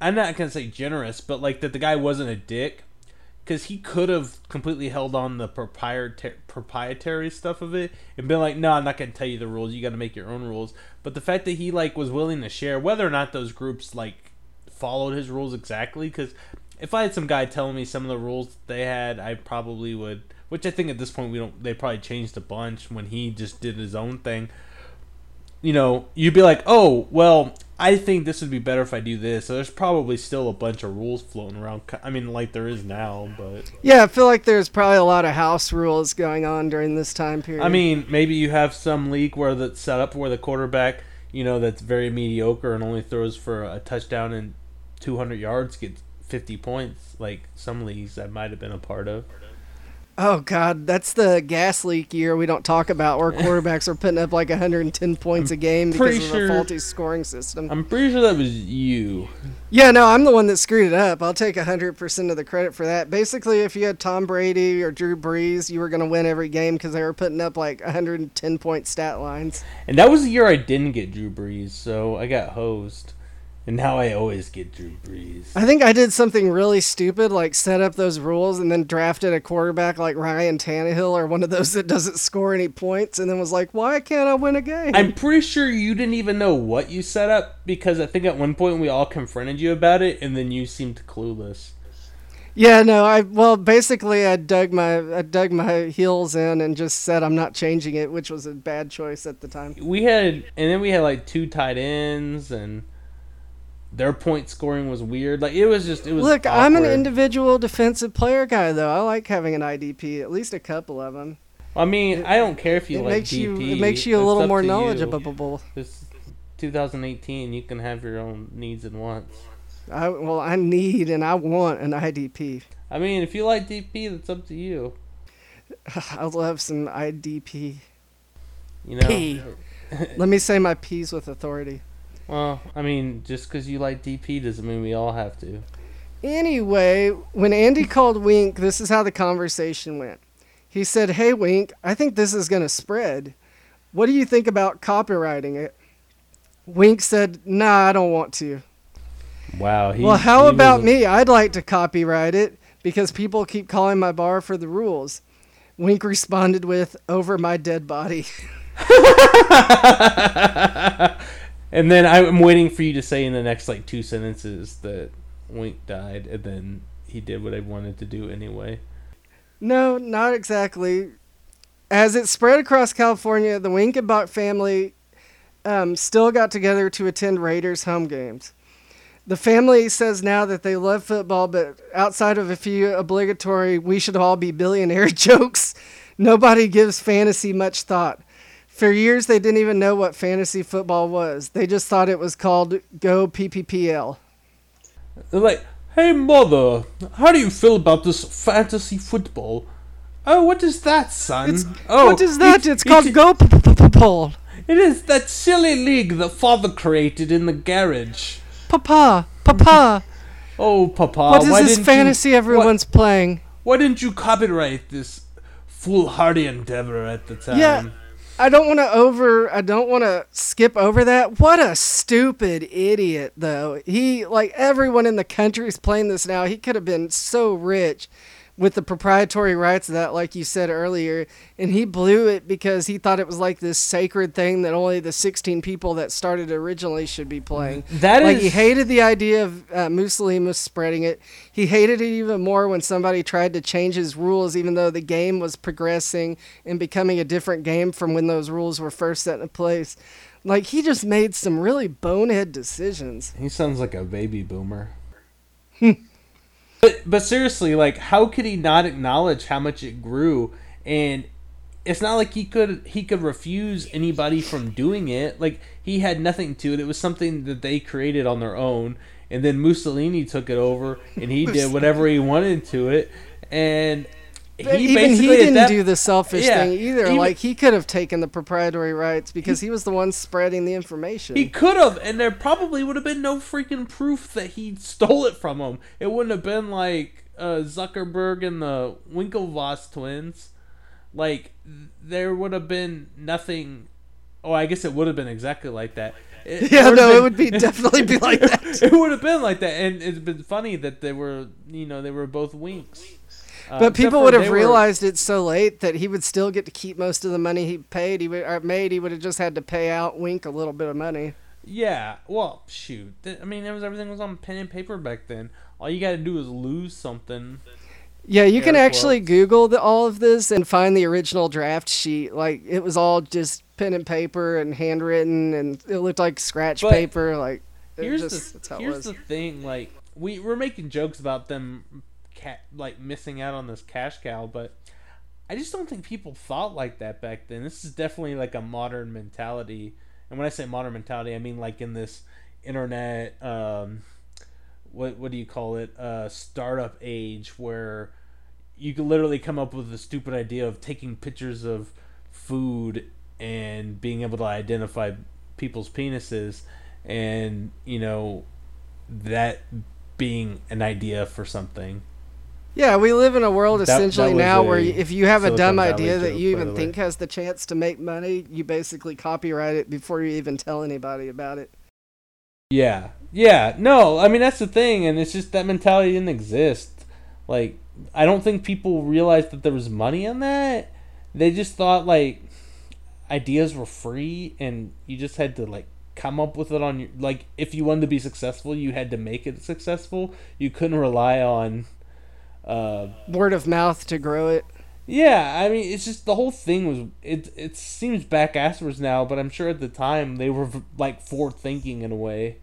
I'm not gonna say generous, but like that the guy wasn't a dick. Because he could have completely held on the proprietary proprietary stuff of it and been like, no, I'm not gonna tell you the rules. You got to make your own rules. But the fact that he like was willing to share, whether or not those groups like followed his rules exactly, because if I had some guy telling me some of the rules they had, I probably would. Which I think at this point we don't. They probably changed a bunch when he just did his own thing. You know, you'd be like, oh, well, I think this would be better if I do this. So there's probably still a bunch of rules floating around. I mean, like there is now, but yeah, I feel like there's probably a lot of house rules going on during this time period. I mean, maybe you have some league where that's set up where the quarterback, you know, that's very mediocre and only throws for a touchdown and 200 yards gets 50 points. Like some leagues that might have been a part of. Oh God, that's the gas leak year we don't talk about, where quarterbacks are putting up like 110 points a game because of sure, a faulty scoring system. I'm pretty sure that was you. Yeah, no, I'm the one that screwed it up. I'll take 100% of the credit for that. Basically, if you had Tom Brady or Drew Brees, you were going to win every game because they were putting up like 110 point stat lines. And that was the year I didn't get Drew Brees, so I got hosed. And now I always get Drew Brees. I think I did something really stupid, like set up those rules and then drafted a quarterback like Ryan Tannehill or one of those that doesn't score any points, and then was like, why can't I win a game? I'm pretty sure you didn't even know what you set up because I think at one point we all confronted you about it, and then you seemed clueless. Yeah, no, I well basically I dug my I dug my heels in and just said I'm not changing it, which was a bad choice at the time. We had and then we had like two tight ends and their point scoring was weird. Like it was just it was. Look, awkward. I'm an individual defensive player guy though. I like having an IDP, at least a couple of them. I mean, it, I don't care if you it like makes DP. You, it makes you a little more knowledgeable. This 2018, you can have your own needs and wants. I well, I need and I want an IDP. I mean, if you like DP, that's up to you. I love some IDP. You know. P. Let me say my P's with authority. Well, I mean, just because you like DP doesn't mean we all have to. Anyway, when Andy called Wink, this is how the conversation went. He said, Hey, Wink, I think this is going to spread. What do you think about copywriting it? Wink said, Nah, I don't want to. Wow. He, well, how about me? I'd like to copyright it because people keep calling my bar for the rules. Wink responded with, Over my dead body. And then I'm waiting for you to say in the next like two sentences that Wink died, and then he did what I wanted to do anyway. No, not exactly. As it spread across California, the Winkenbach family um, still got together to attend Raiders home games. The family says now that they love football, but outside of a few obligatory "we should all be billionaire" jokes, nobody gives fantasy much thought. For years, they didn't even know what fantasy football was. They just thought it was called Go PPPL. They're like, hey, mother, how do you feel about this fantasy football? Oh, what is that, son? It's, oh, what is that? It, it's called it, Go PPPL. It is that silly league the father created in the garage. Papa, Papa. oh, Papa. What is this fantasy you, everyone's what, playing? Why didn't you copyright this foolhardy endeavor at the time? Yeah. I don't want to over I don't want to skip over that. What a stupid idiot though. He like everyone in the country is playing this now. He could have been so rich with the proprietary rights of that, like you said earlier, and he blew it because he thought it was like this sacred thing that only the 16 people that started originally should be playing. That like is... he hated the idea of uh, Mussolini spreading it. He hated it even more when somebody tried to change his rules, even though the game was progressing and becoming a different game from when those rules were first set in place. Like he just made some really bonehead decisions. He sounds like a baby boomer. But but seriously, like how could he not acknowledge how much it grew? And it's not like he could he could refuse anybody from doing it. Like he had nothing to it. It was something that they created on their own. And then Mussolini took it over and he did whatever he wanted to it. And he even he didn't that, do the selfish yeah, thing either. Even, like he could have taken the proprietary rights because he, he was the one spreading the information. He could have, and there probably would have been no freaking proof that he stole it from him. It wouldn't have been like uh, Zuckerberg and the Winklevoss twins. Like there would have been nothing. Oh, I guess it would have been exactly like that. It, yeah, no, been, it would be definitely be like that. it would have been like that, and it's been funny that they were, you know, they were both winks. Uh, But people would have were- realized it so late that he would still get to keep most of the money he paid. He would made. He would have just had to pay out Wink a little bit of money. Yeah, well, shoot. I mean, it was everything was on pen and paper back then. All you got to do is lose something. Yeah, you can actually quotes. Google the, all of this and find the original draft sheet. Like it was all just pen and paper and handwritten, and it looked like scratch But paper. Like Here's just, the that's how it here's the thing. Like we we're making jokes about them, ca- like missing out on this cash cow, but I just don't think people thought like that back then. This is definitely like a modern mentality, and when I say modern mentality, I mean like in this internet. Um, what what do you call it? Uh, startup age where you can literally come up with a stupid idea of taking pictures of food and being able to identify people's penises and you know that being an idea for something Yeah, we live in a world That- that essentially was now a where if you have a dumb Valley idea that joke, you even think has the chance to make money, you basically copyright it before you even tell anybody about it. yeah. Yeah. No i mean that's the thing and it's just that mentality didn't exist. Like i don't think people realized that there was money in that. They just thought like ideas were free and you just had to like come up with it on your like if you wanted to be successful you had to make it successful. You couldn't rely on uh Word of mouth to grow it. yeah i mean it's just the whole thing was it it seems back asswards now but i'm sure at the time they were like forward thinking in a way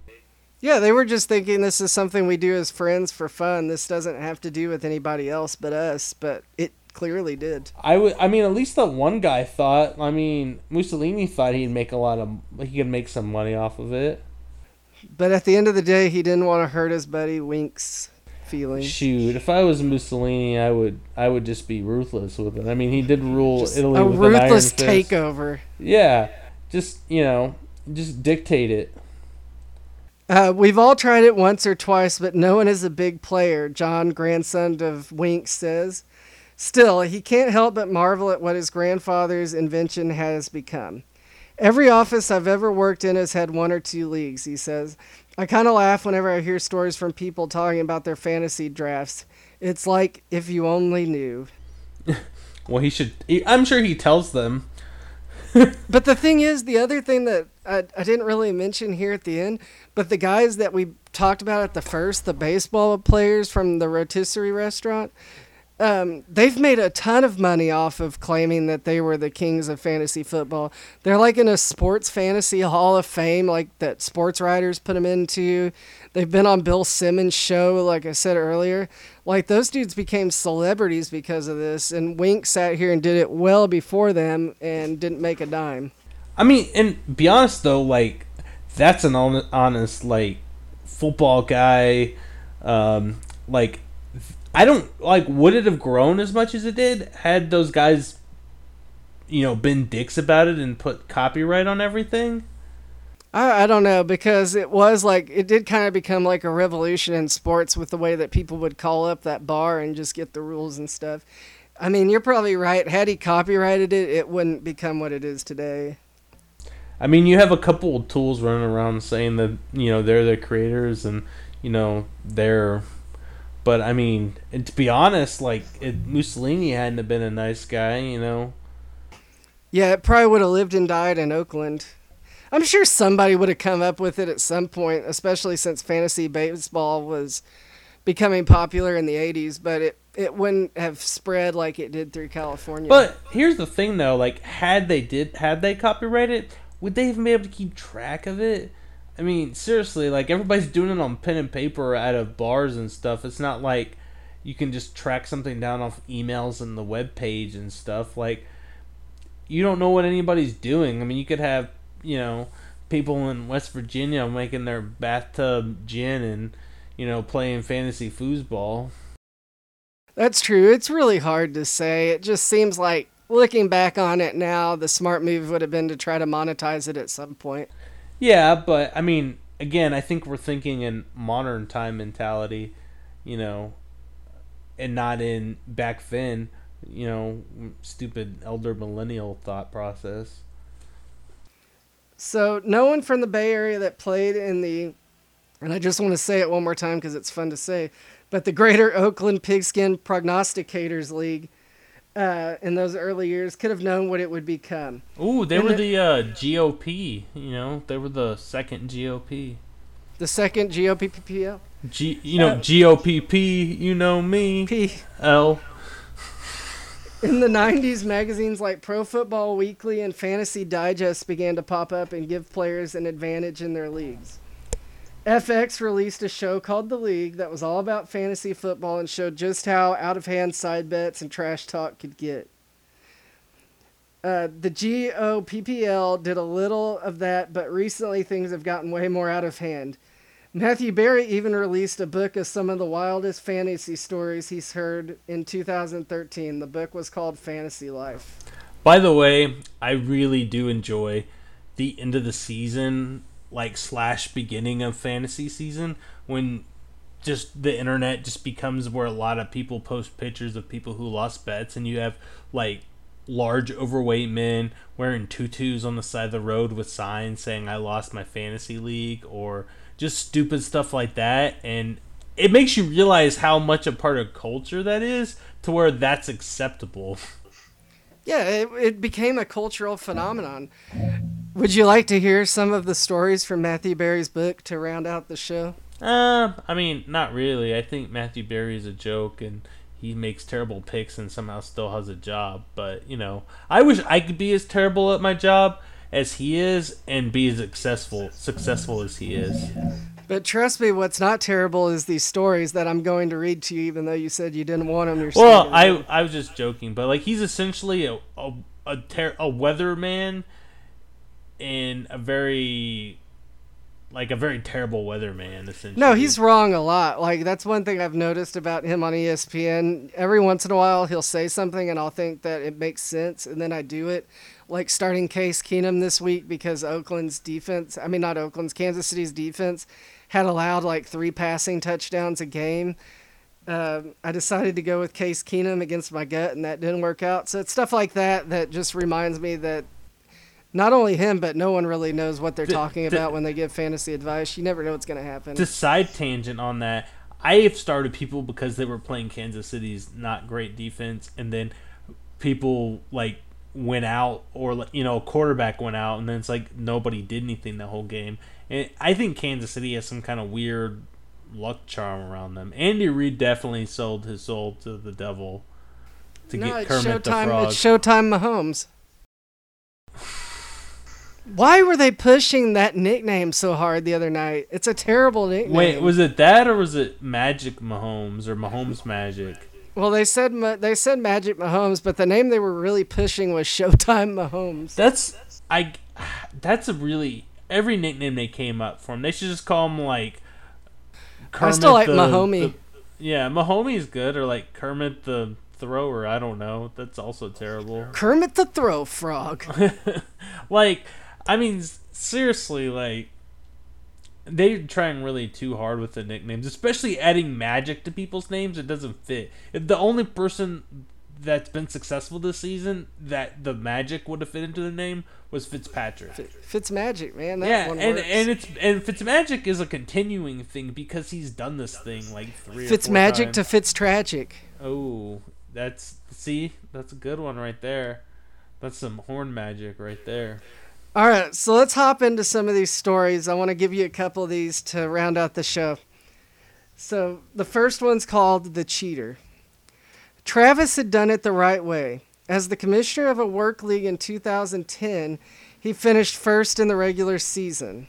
Yeah, they were just thinking this is something we do as friends for fun. This doesn't have to do with anybody else but us, but it clearly did. I would. I mean, at least that one guy thought. I mean, Mussolini thought he'd make a lot of. He could make some money off of it. But at the end of the day, he didn't want to hurt his buddy Wink's feelings. Shoot, if I was Mussolini, I would. I would just be ruthless with it. I mean, he did rule Just Italy a with an iron ruthless fist. takeover. Yeah, just you know, just dictate it. Uh, we've all tried it once or twice, but no one is a big player, John, grandson of Wink, says. Still, he can't help but marvel at what his grandfather's invention has become. Every office I've ever worked in has had one or two leagues, he says. I kind of laugh whenever I hear stories from people talking about their fantasy drafts. It's like if you only knew. Well, he should. He, I'm sure he tells them. But the thing is, the other thing that I, I didn't really mention here at the end, but the guys that we talked about at the first, the baseball players from the rotisserie restaurant, um, they've made a ton of money off of claiming that they were the kings of fantasy football. They're like in a sports fantasy hall of fame, like that sports writers put them into. They've been on Bill Simmons' show, like I said earlier. Like those dudes became celebrities because of this, and Wink sat here and did it well before them and didn't make a dime. I mean, and be honest though, like that's an honest like football guy. Um, like I don't like. Would it have grown as much as it did had those guys, you know, been dicks about it and put copyright on everything? I, I don't know because it was like it did kind of become like a revolution in sports with the way that people would call up that bar and just get the rules and stuff. I mean, you're probably right. Had he copyrighted it, it wouldn't become what it is today. I mean, you have a couple of tools running around saying that you know they're the creators and you know they're. But I mean, and to be honest, like it, Mussolini hadn't have been a nice guy, you know. Yeah, it probably would have lived and died in Oakland. I'm sure somebody would have come up with it at some point, especially since fantasy baseball was becoming popular in the 80s, but it, it wouldn't have spread like it did through California. But here's the thing, though: like, had they did, had they copyrighted, would they even be able to keep track of it? I mean, seriously, like everybody's doing it on pen and paper out of bars and stuff. It's not like you can just track something down off emails and the web page and stuff. Like, you don't know what anybody's doing. I mean, you could have, you know, people in West Virginia making their bathtub gin and, you know, playing fantasy foosball. That's true. It's really hard to say. It just seems like looking back on it now, the smart move would have been to try to monetize it at some point. Yeah, but I mean, again, I think we're thinking in modern time mentality, you know, and not in back then, you know, stupid elder millennial thought process. So, no one from the Bay Area that played in the, and I just want to say it one more time because it's fun to say, but the Greater Oakland Pigskin Prognosticators League uh, in those early years could have known what it would become. Ooh, they And were the- the uh, GOP. You know, they were the second GOP. The second GOPPPL. G, you know, Uh, GOPP. You know me. P. L. In the 90s, magazines like Pro Football Weekly and Fantasy Digest began to pop up and give players an advantage in their leagues. FX released a show called The League that was all about fantasy football and showed just how out of hand side bets and trash talk could get. Uh, the GOPPL did a little of that, but recently things have gotten way more out of hand. Matthew Berry even released a book of some of the wildest fantasy stories he's heard in 2013. The book was called Fantasy Life. By the way, I really do enjoy the end of the season, like slash beginning of fantasy season, when just the internet just becomes where a lot of people post pictures of people who lost bets, and you have like large overweight men wearing tutus on the side of the road with signs saying "I lost my fantasy league" or just stupid stuff like that, and it makes you realize how much a part of culture that is to where that's acceptable. Yeah, it, it became a cultural phenomenon. Would you like to hear some of the stories from Matthew Berry's book to round out the show? Uh, I mean, not really. I think Matthew Berry is a joke, and he makes terrible picks and somehow still has a job. But you know, I wish I could be as terrible at my job as he is, and be as successful successful as he is. But trust me, what's not terrible is these stories that I'm going to read to you, even though you said you didn't want them. You're Well, I. I was just joking, but like he's essentially a a a, ter- a weatherman in a very like a very terrible weatherman. Essentially, No, he's wrong a lot. Like that's one thing I've noticed about him on ESPN. Every once in a while, he'll say something, and I'll think that it makes sense, and then I do it. Like starting Case Keenum this week because Oakland's defense, I mean not Oakland's, Kansas City's defense had allowed like three passing touchdowns a game. Um, I decided to go with Case Keenum against my gut, and that didn't work out. So it's stuff like that that just reminds me that not only him, but no one really knows what they're The- talking the- about when they give fantasy advice. You never know what's going to happen. to side tangent on that, I have started people because they were playing Kansas City's not great defense, and then people like went out, or you know, a quarterback went out, and then it's like nobody did anything the whole game. And I think Kansas City has some kind of weird luck charm around them. Andy Reid definitely sold his soul to the devil to no, get Kermit the. Frog. It's Showtime Mahomes. Why were they pushing that nickname so hard the other night? It's a terrible nickname. Wait, was it that or was it Magic Mahomes or Mahomes Magic? well, they said they said Magic Mahomes, but the name they were really pushing was Showtime Mahomes. That's I. That's a really every nickname they came up for him. They should just call him like. I still like the- Mahomie. the- yeah, Mahomie's good, or like Kermit the Thrower. I don't know. That's also terrible. Kermit the Throw Frog. like, I mean, seriously, like they're trying really too hard with the nicknames, especially adding magic to people's names. It doesn't fit. If the only person that's been successful this season that the magic would have fit into the name was Fitzpatrick. Fitz Magic, man. That yeah, one and works. and it's and Fitzmagic is a continuing thing because he's done this thing like three. Fitz or four Magic to times. Fitz Tragic. Oh, that's see, that's a good one right there. That's some horn magic right there. All right, so let's hop into some of these stories. I want to give you a couple of these to round out the show. So, the first one's called The Cheater. Travis had done it the right way. As the commissioner of a work league in 2010, he finished first in the regular season.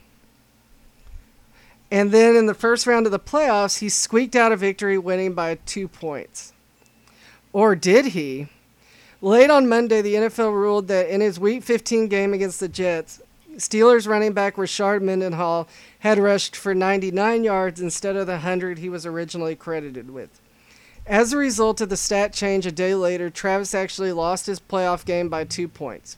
And then in the first round of the playoffs, he squeaked out a victory, winning by two points. Or did he? Late on Monday, the NFL ruled that in his Week 15 game against the Jets, Steelers running back Rashard Mendenhall had rushed for 99 yards instead of the 100 he was originally credited with. As a result of the stat change a day later, Travis actually lost his playoff game by two points.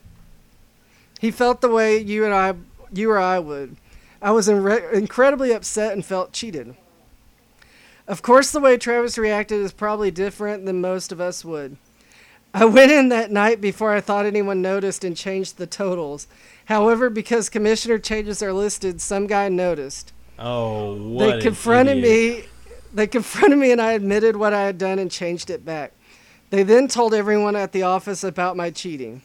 He felt the way you and I, you or I would. I was incredibly upset and felt cheated. Of course, the way Travis reacted is probably different than most of us would. I went in that night before I thought anyone noticed and changed the totals. However, because commissioner changes are listed, some guy noticed. Oh, what They confronted me. They confronted me and I admitted what I had done and changed it back. They then told everyone at the office about my cheating.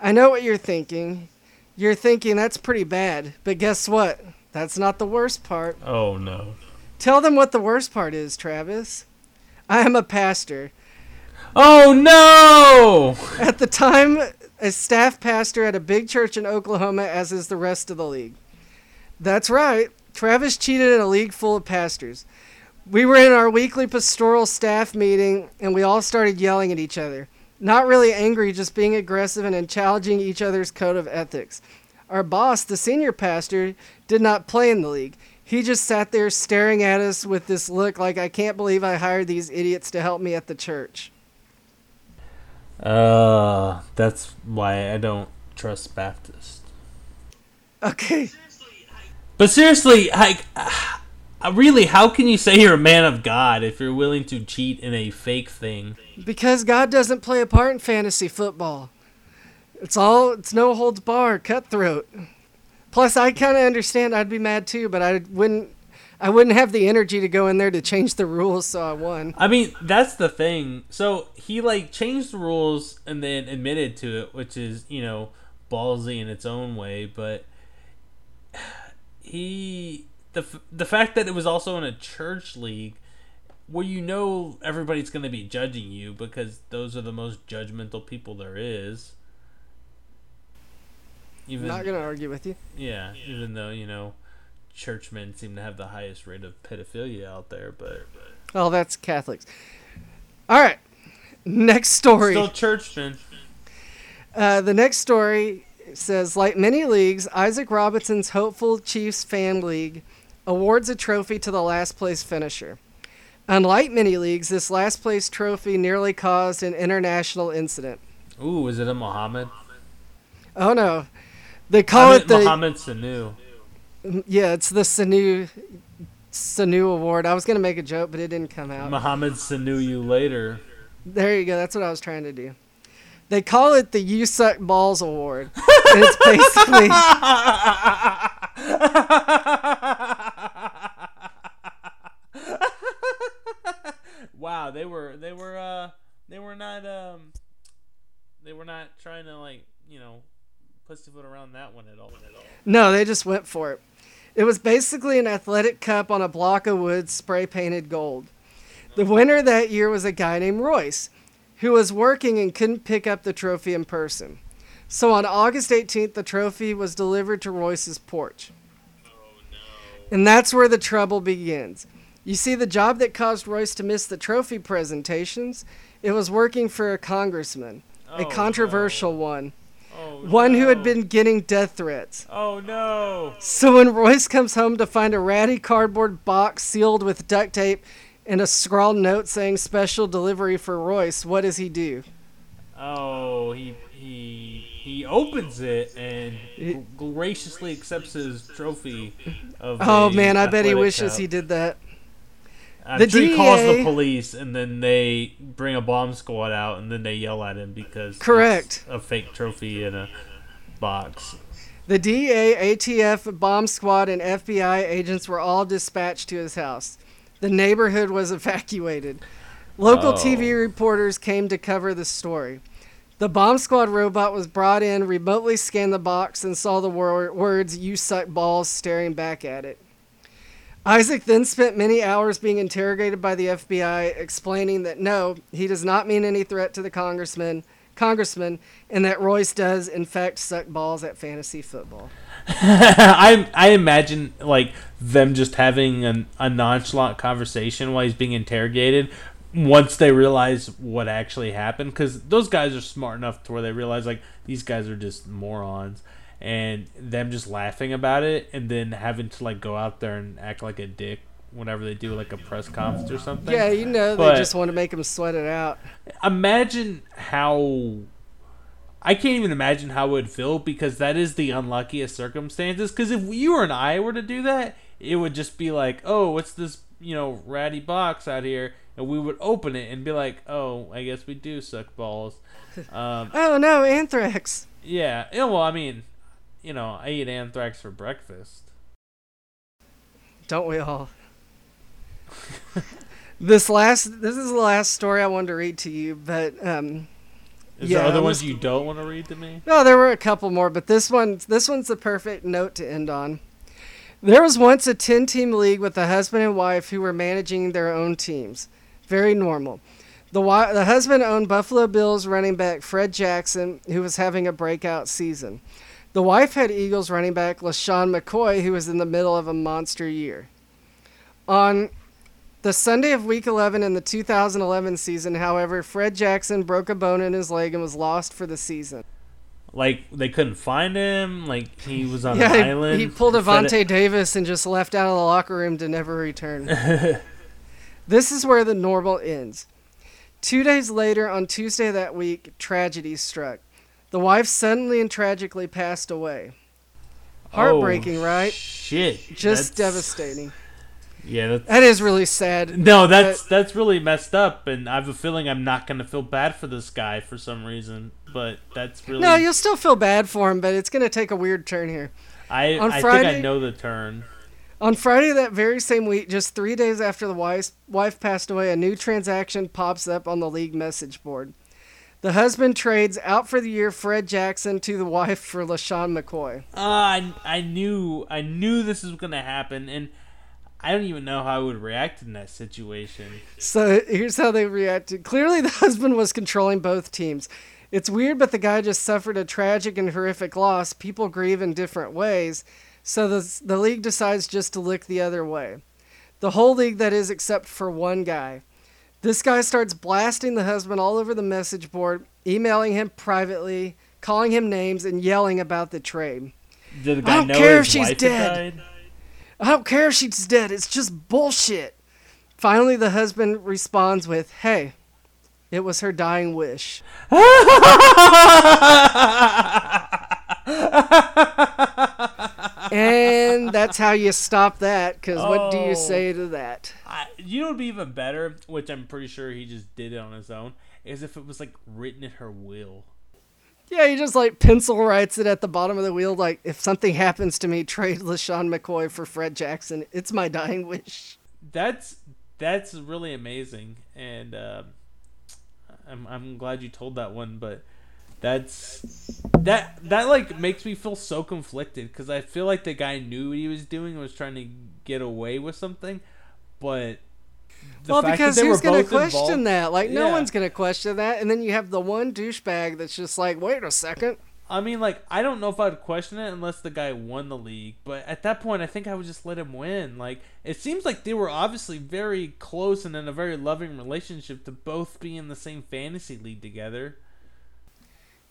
I know what you're thinking. You're thinking that's pretty bad, but guess what? That's not the worst part. Oh no. Tell them what the worst part is, Travis. I am a pastor. Oh no! At the time, a staff pastor at a big church in Oklahoma, as is the rest of the league. That's right. Travis cheated in a league full of pastors. We were in our weekly pastoral staff meeting and we all started yelling at each other. Not really angry, just being aggressive and challenging each other's code of ethics. Our boss, the senior pastor, did not play in the league. He just sat there staring at us with this look like, I can't believe I hired these idiots to help me at the church. Uh, that's why I don't trust Baptists. Okay. But seriously, like, Uh, really, how can you say you're a man of God if you're willing to cheat in a fake thing? Because God doesn't play a part in fantasy football. It's all, it's no holds bar, cutthroat. Plus, I kind of understand I'd be mad too, but I wouldn't. I wouldn't have the energy to go in there to change the rules, so I won. I mean, that's the thing. So he like changed the rules and then admitted to it, which is you know ballsy in its own way. But he the the fact that it was also in a church league where you know everybody's going to be judging you because those are the most judgmental people there is. Even, not going to argue with you. Yeah, even though you know churchmen seem to have the highest rate of pedophilia out there, but, but oh, that's Catholics. All right, next story. Still churchmen. Uh, the next story says, like many leagues, Isaac Robinson's hopeful Chiefs fan league awards a trophy to the last place finisher. Unlike many leagues, this last place trophy nearly caused an international incident. Ooh, is it a Muhammad? Oh no, they call I it the Mohamed Sanu. Mm, yeah, it's the Sanu Sanu Award. I was gonna make a joke, but it didn't come out. Mohamed Sanu you later. There you go. That's what I was trying to do. They call it the You Suck Balls Award. and it's basically. wow, they were they were uh they were not um they were not trying to like you know pussyfoot around that one at all. At all. No, they just went for it. It was basically an athletic cup on a block of wood spray painted gold. The winner that year was a guy named Royce, who was working and couldn't pick up the trophy in person. So on August 18th, the trophy was delivered to Royce's porch. Oh, no. And that's where the trouble begins. You see, the job that caused Royce to miss the trophy presentations, it was working for a congressman, oh, a controversial no. one. Oh, one no. who had been getting death threats. Oh no. So when Royce comes home to find a ratty cardboard box sealed with duct tape and a scrawled note saying special delivery for Royce, what does he do? Oh, he he he opens it and graciously accepts his trophy of Oh man, I bet he wishes cup. he did that. I'm the sure DEA, calls the police, and then they bring a bomb squad out, and then they yell at him because correct a fake trophy in a box. The DA, ATF, bomb squad, and FBI agents were all dispatched to his house. The neighborhood was evacuated. Local oh. TV reporters came to cover the story. The bomb squad robot was brought in, remotely scanned the box, and saw the wor- words, You suck balls, staring back at it. Isaac then spent many hours being interrogated by the FBI, explaining that no, he does not mean any threat to the congressman, congressman, and that Royce does in fact suck balls at fantasy football. I I imagine like them just having an, a nonchalant conversation while he's being interrogated. Once they realize what actually happened, because those guys are smart enough to where they realize like these guys are just morons and them just laughing about it and then having to like go out there and act like a dick whenever they do like a press conference or something. Yeah, you know, but they just want to make them sweat it out. Imagine how I can't even imagine how it would feel because that is the unluckiest circumstances. Because if you or I were to do that, it would just be like, oh, what's this, you know, ratty box out here? And we would open it and be like, oh, I guess we do suck balls. Um, oh no, anthrax. Yeah. Yeah. Well, I mean, you know, I eat anthrax for breakfast. Don't we all? This last, this is the last story I wanted to read to you, but um, Is Yeah, there other ones you don't want to read to me? No, there were a couple more, but this one this one's the perfect note to end on. There was once a 10-team league with a husband and wife who were managing their own teams. Very normal. The wi- the husband owned Buffalo Bills running back Fred Jackson, who was having a breakout season. The wife had Eagles running back LeSean McCoy, who was in the middle of a monster year. On the Sunday of Week 11 in the 2011 season, however, Fred Jackson broke a bone in his leg and was lost for the season. Like they couldn't find him. Like he was on Yeah, an he, island. he pulled a Vontae Davis and just left out of the locker room to never return. this is where the normal ends. Two days later, on Tuesday that week, tragedy struck. The wife suddenly and tragically passed away. Heartbreaking, Oh, right? Shit. Just That's- devastating. Yeah. That's, That is really sad. no, that's that's really messed up, and I have a feeling I'm not gonna feel bad for this guy for some reason. But that's really No, you'll still feel bad for him, but it's going to take a weird turn here. I on I think I know the turn. On Friday that very same week, just three days after the wife, wife passed away, a new transaction pops up on the league message board. The husband trades out for the year Fred Jackson to the wife for LeSean McCoy. Uh, I I knew I knew this was gonna happen, and I don't even know how I would react in that situation. So here's how they reacted. Clearly, the husband was controlling both teams. It's weird, but the guy just suffered a tragic and horrific loss. People grieve in different ways, so the, the league decides just to look the other way. The whole league, that is, except for one guy. This guy starts blasting the husband all over the message board, emailing him privately, calling him names, and yelling about the trade. Did the guy don't know care if she's dead. I don't care if she's dead. It's just bullshit. Finally, the husband responds with, Hey, it was her dying wish. and that's how you stop that, because what do Oh. you say to that? I, you know, would be even better, which I'm pretty sure he just did it on his own, is if it was like written in her will. Yeah, he just like pencil writes it at the bottom of the wheel, like, if something happens to me, trade LeSean McCoy for Fred Jackson. It's my dying wish. That's that's really amazing, and uh, I'm I'm glad you told that one, but that's that that like makes me feel so conflicted because I feel like the guy knew what he was doing and was trying to get away with something, but the well, fact because who's going to question involved- that? Like, no Yeah. one's going to question that. And then you have the one douchebag that's just like, wait a second. I mean, like, I don't know if I'd question it unless the guy won the league. But at that point, I think I would just let him win. Like, it seems like they were obviously very close and in a very loving relationship to both be in the same fantasy league together.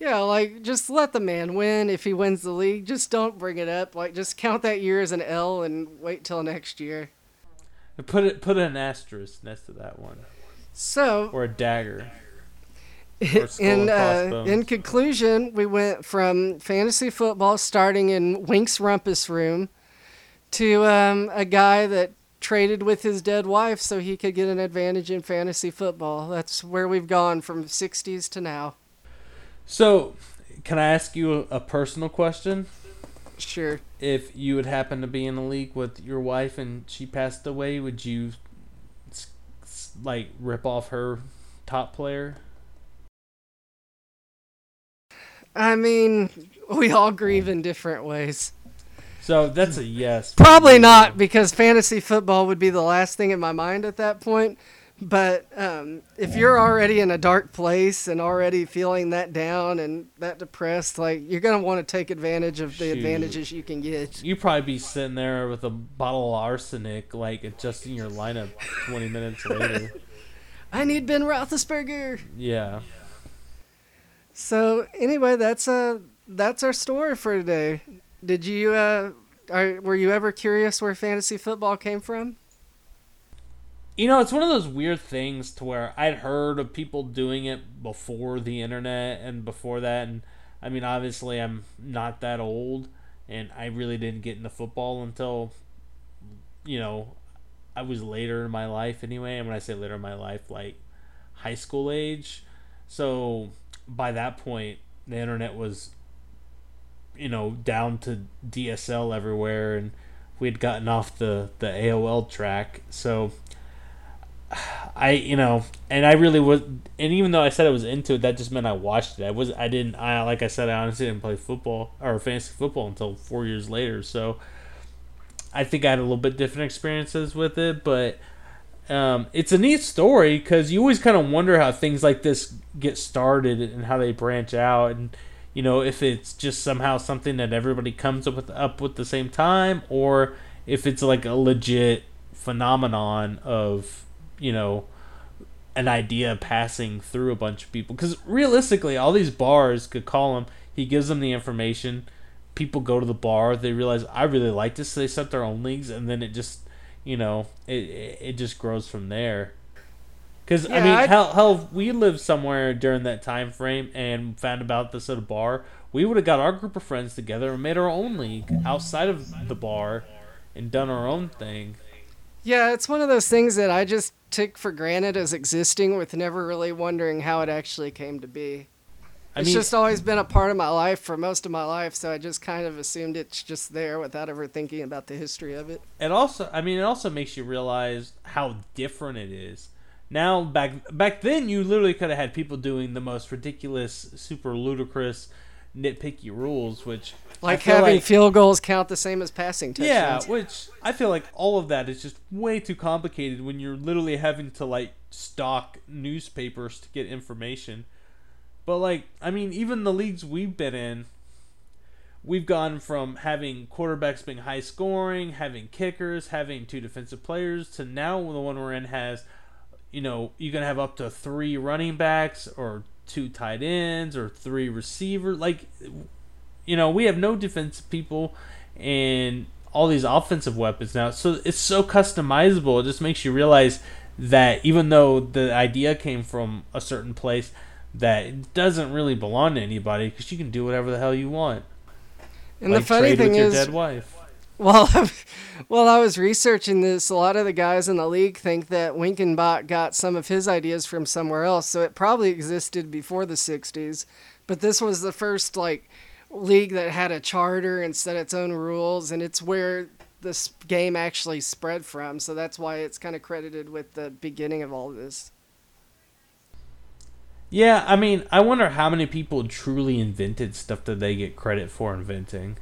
Yeah, like, just let the man win. If he wins the league, just don't bring it up. Like, just count that year as an L and wait till next year. Put it, put an asterisk next to that one, So, or a dagger. Or in uh, in conclusion, we went from fantasy football starting in Wink's rumpus room to um, a guy that traded with his dead wife so he could get an advantage in fantasy football. That's where we've gone from 60s to now. So, can I ask you a, a personal question? Sure. If you would happen to be in a league with your wife and she passed away, would you like rip off her top player? I mean, we all grieve in different ways. So that's a yes. Probably not because fantasy football would be the last thing in my mind at that point. But um, if you're already in a dark place and already feeling that down and that depressed, like you're gonna want to take advantage of the Shoot. advantages you can get. You'd probably be sitting there with a bottle of arsenic, like adjusting your lineup 20 minutes later. I need Ben Roethlisberger. Yeah. So anyway, that's uh that's our story for today. Did you uh are, were you ever curious where fantasy football came from? You know, it's one of those weird things to where I'd heard of people doing it before the internet and before that. And I mean, obviously, I'm not that old, and I really didn't get into football until, you know, I was later in my life anyway. And when I say later in my life, like high school age. So by that point, the internet was, you know, down to DSL everywhere, and we'd gotten off the the AOL track. So I you know, and I really was, and even though I said I was into it, that just meant I watched it. I was I didn't I like I said I honestly didn't play football or fantasy football until four years later. So I think I had a little bit different experiences with it, but um, it's a neat story because you always kind of wonder how things like this get started and how they branch out, and you know if it's just somehow something that everybody comes up with up with the same time, or if it's like a legit phenomenon of you know an idea passing through a bunch of people. Because realistically all these bars could call him. He gives them the information. People go to the bar. They realize i really like this. So they set their own leagues and then it just you know it it just grows from there. Because yeah, i mean hell, hell we lived somewhere during that time frame and found about this at a bar we would have got our group of friends together and made our own league outside of the bar and done our own thing yeah, it's one of those things that I just took for granted as existing with never really wondering how it actually came to be. I it's mean, just always been a part of my life for most of my life, so I just kind of assumed it's just there without ever thinking about the history of it. It also, I mean, it also makes you realize how different it is. Now, back back then, you literally could have had people doing the most ridiculous, super ludicrous, nitpicky rules, which like having like, field goals count the same as passing touchdowns. Yeah, which I feel like all of that is just way too complicated when you're literally having to like stock newspapers to get information. But like, I mean, even the leagues we've been in, we've gone from having quarterbacks being high scoring, having kickers, having two defensive players, to now the one we're in has, you know, you can have up to three running backs or two tight ends or three receivers. Like you know, we have no defensive people and all these offensive weapons now. So it's so customizable. It just makes you realize that even though the idea came from a certain place, that it doesn't really belong to anybody because you can do whatever the hell you want. And like the funny thing is, dead wife. Well, well, I was researching this. A lot of the guys in the league think that Winkenbach got some of his ideas from somewhere else, so it probably existed before the '60s. But this was the first like league that had a charter and set its own rules, and it's where this game actually spread from. So that's why it's kind of credited with the beginning of all this. Yeah, I mean, I wonder how many people truly invented stuff that they get credit for inventing.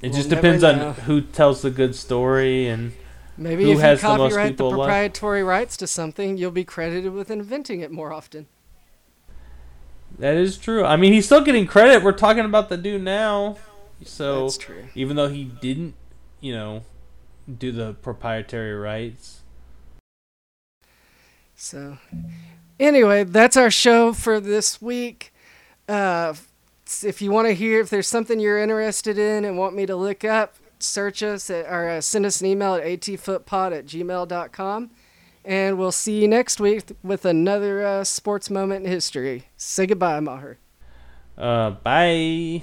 It we'll just depends on who tells the good story and maybe who if has you copyright the, the proprietary rights to something, you'll be credited with inventing it more often. That is true. I mean, he's still getting credit. We're talking about the dude now. So even though he didn't, you know, do the proprietary rights. So anyway, that's our show for this week. Uh, if you want to hear if there's something you're interested in and want me to look up, search us at, or uh, send us an email at atfootpod at gmail.com. And we'll see you next week with another uh, sports moment in history. Say goodbye, Maher. Uh, bye.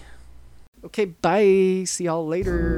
Okay, bye. See y'all later.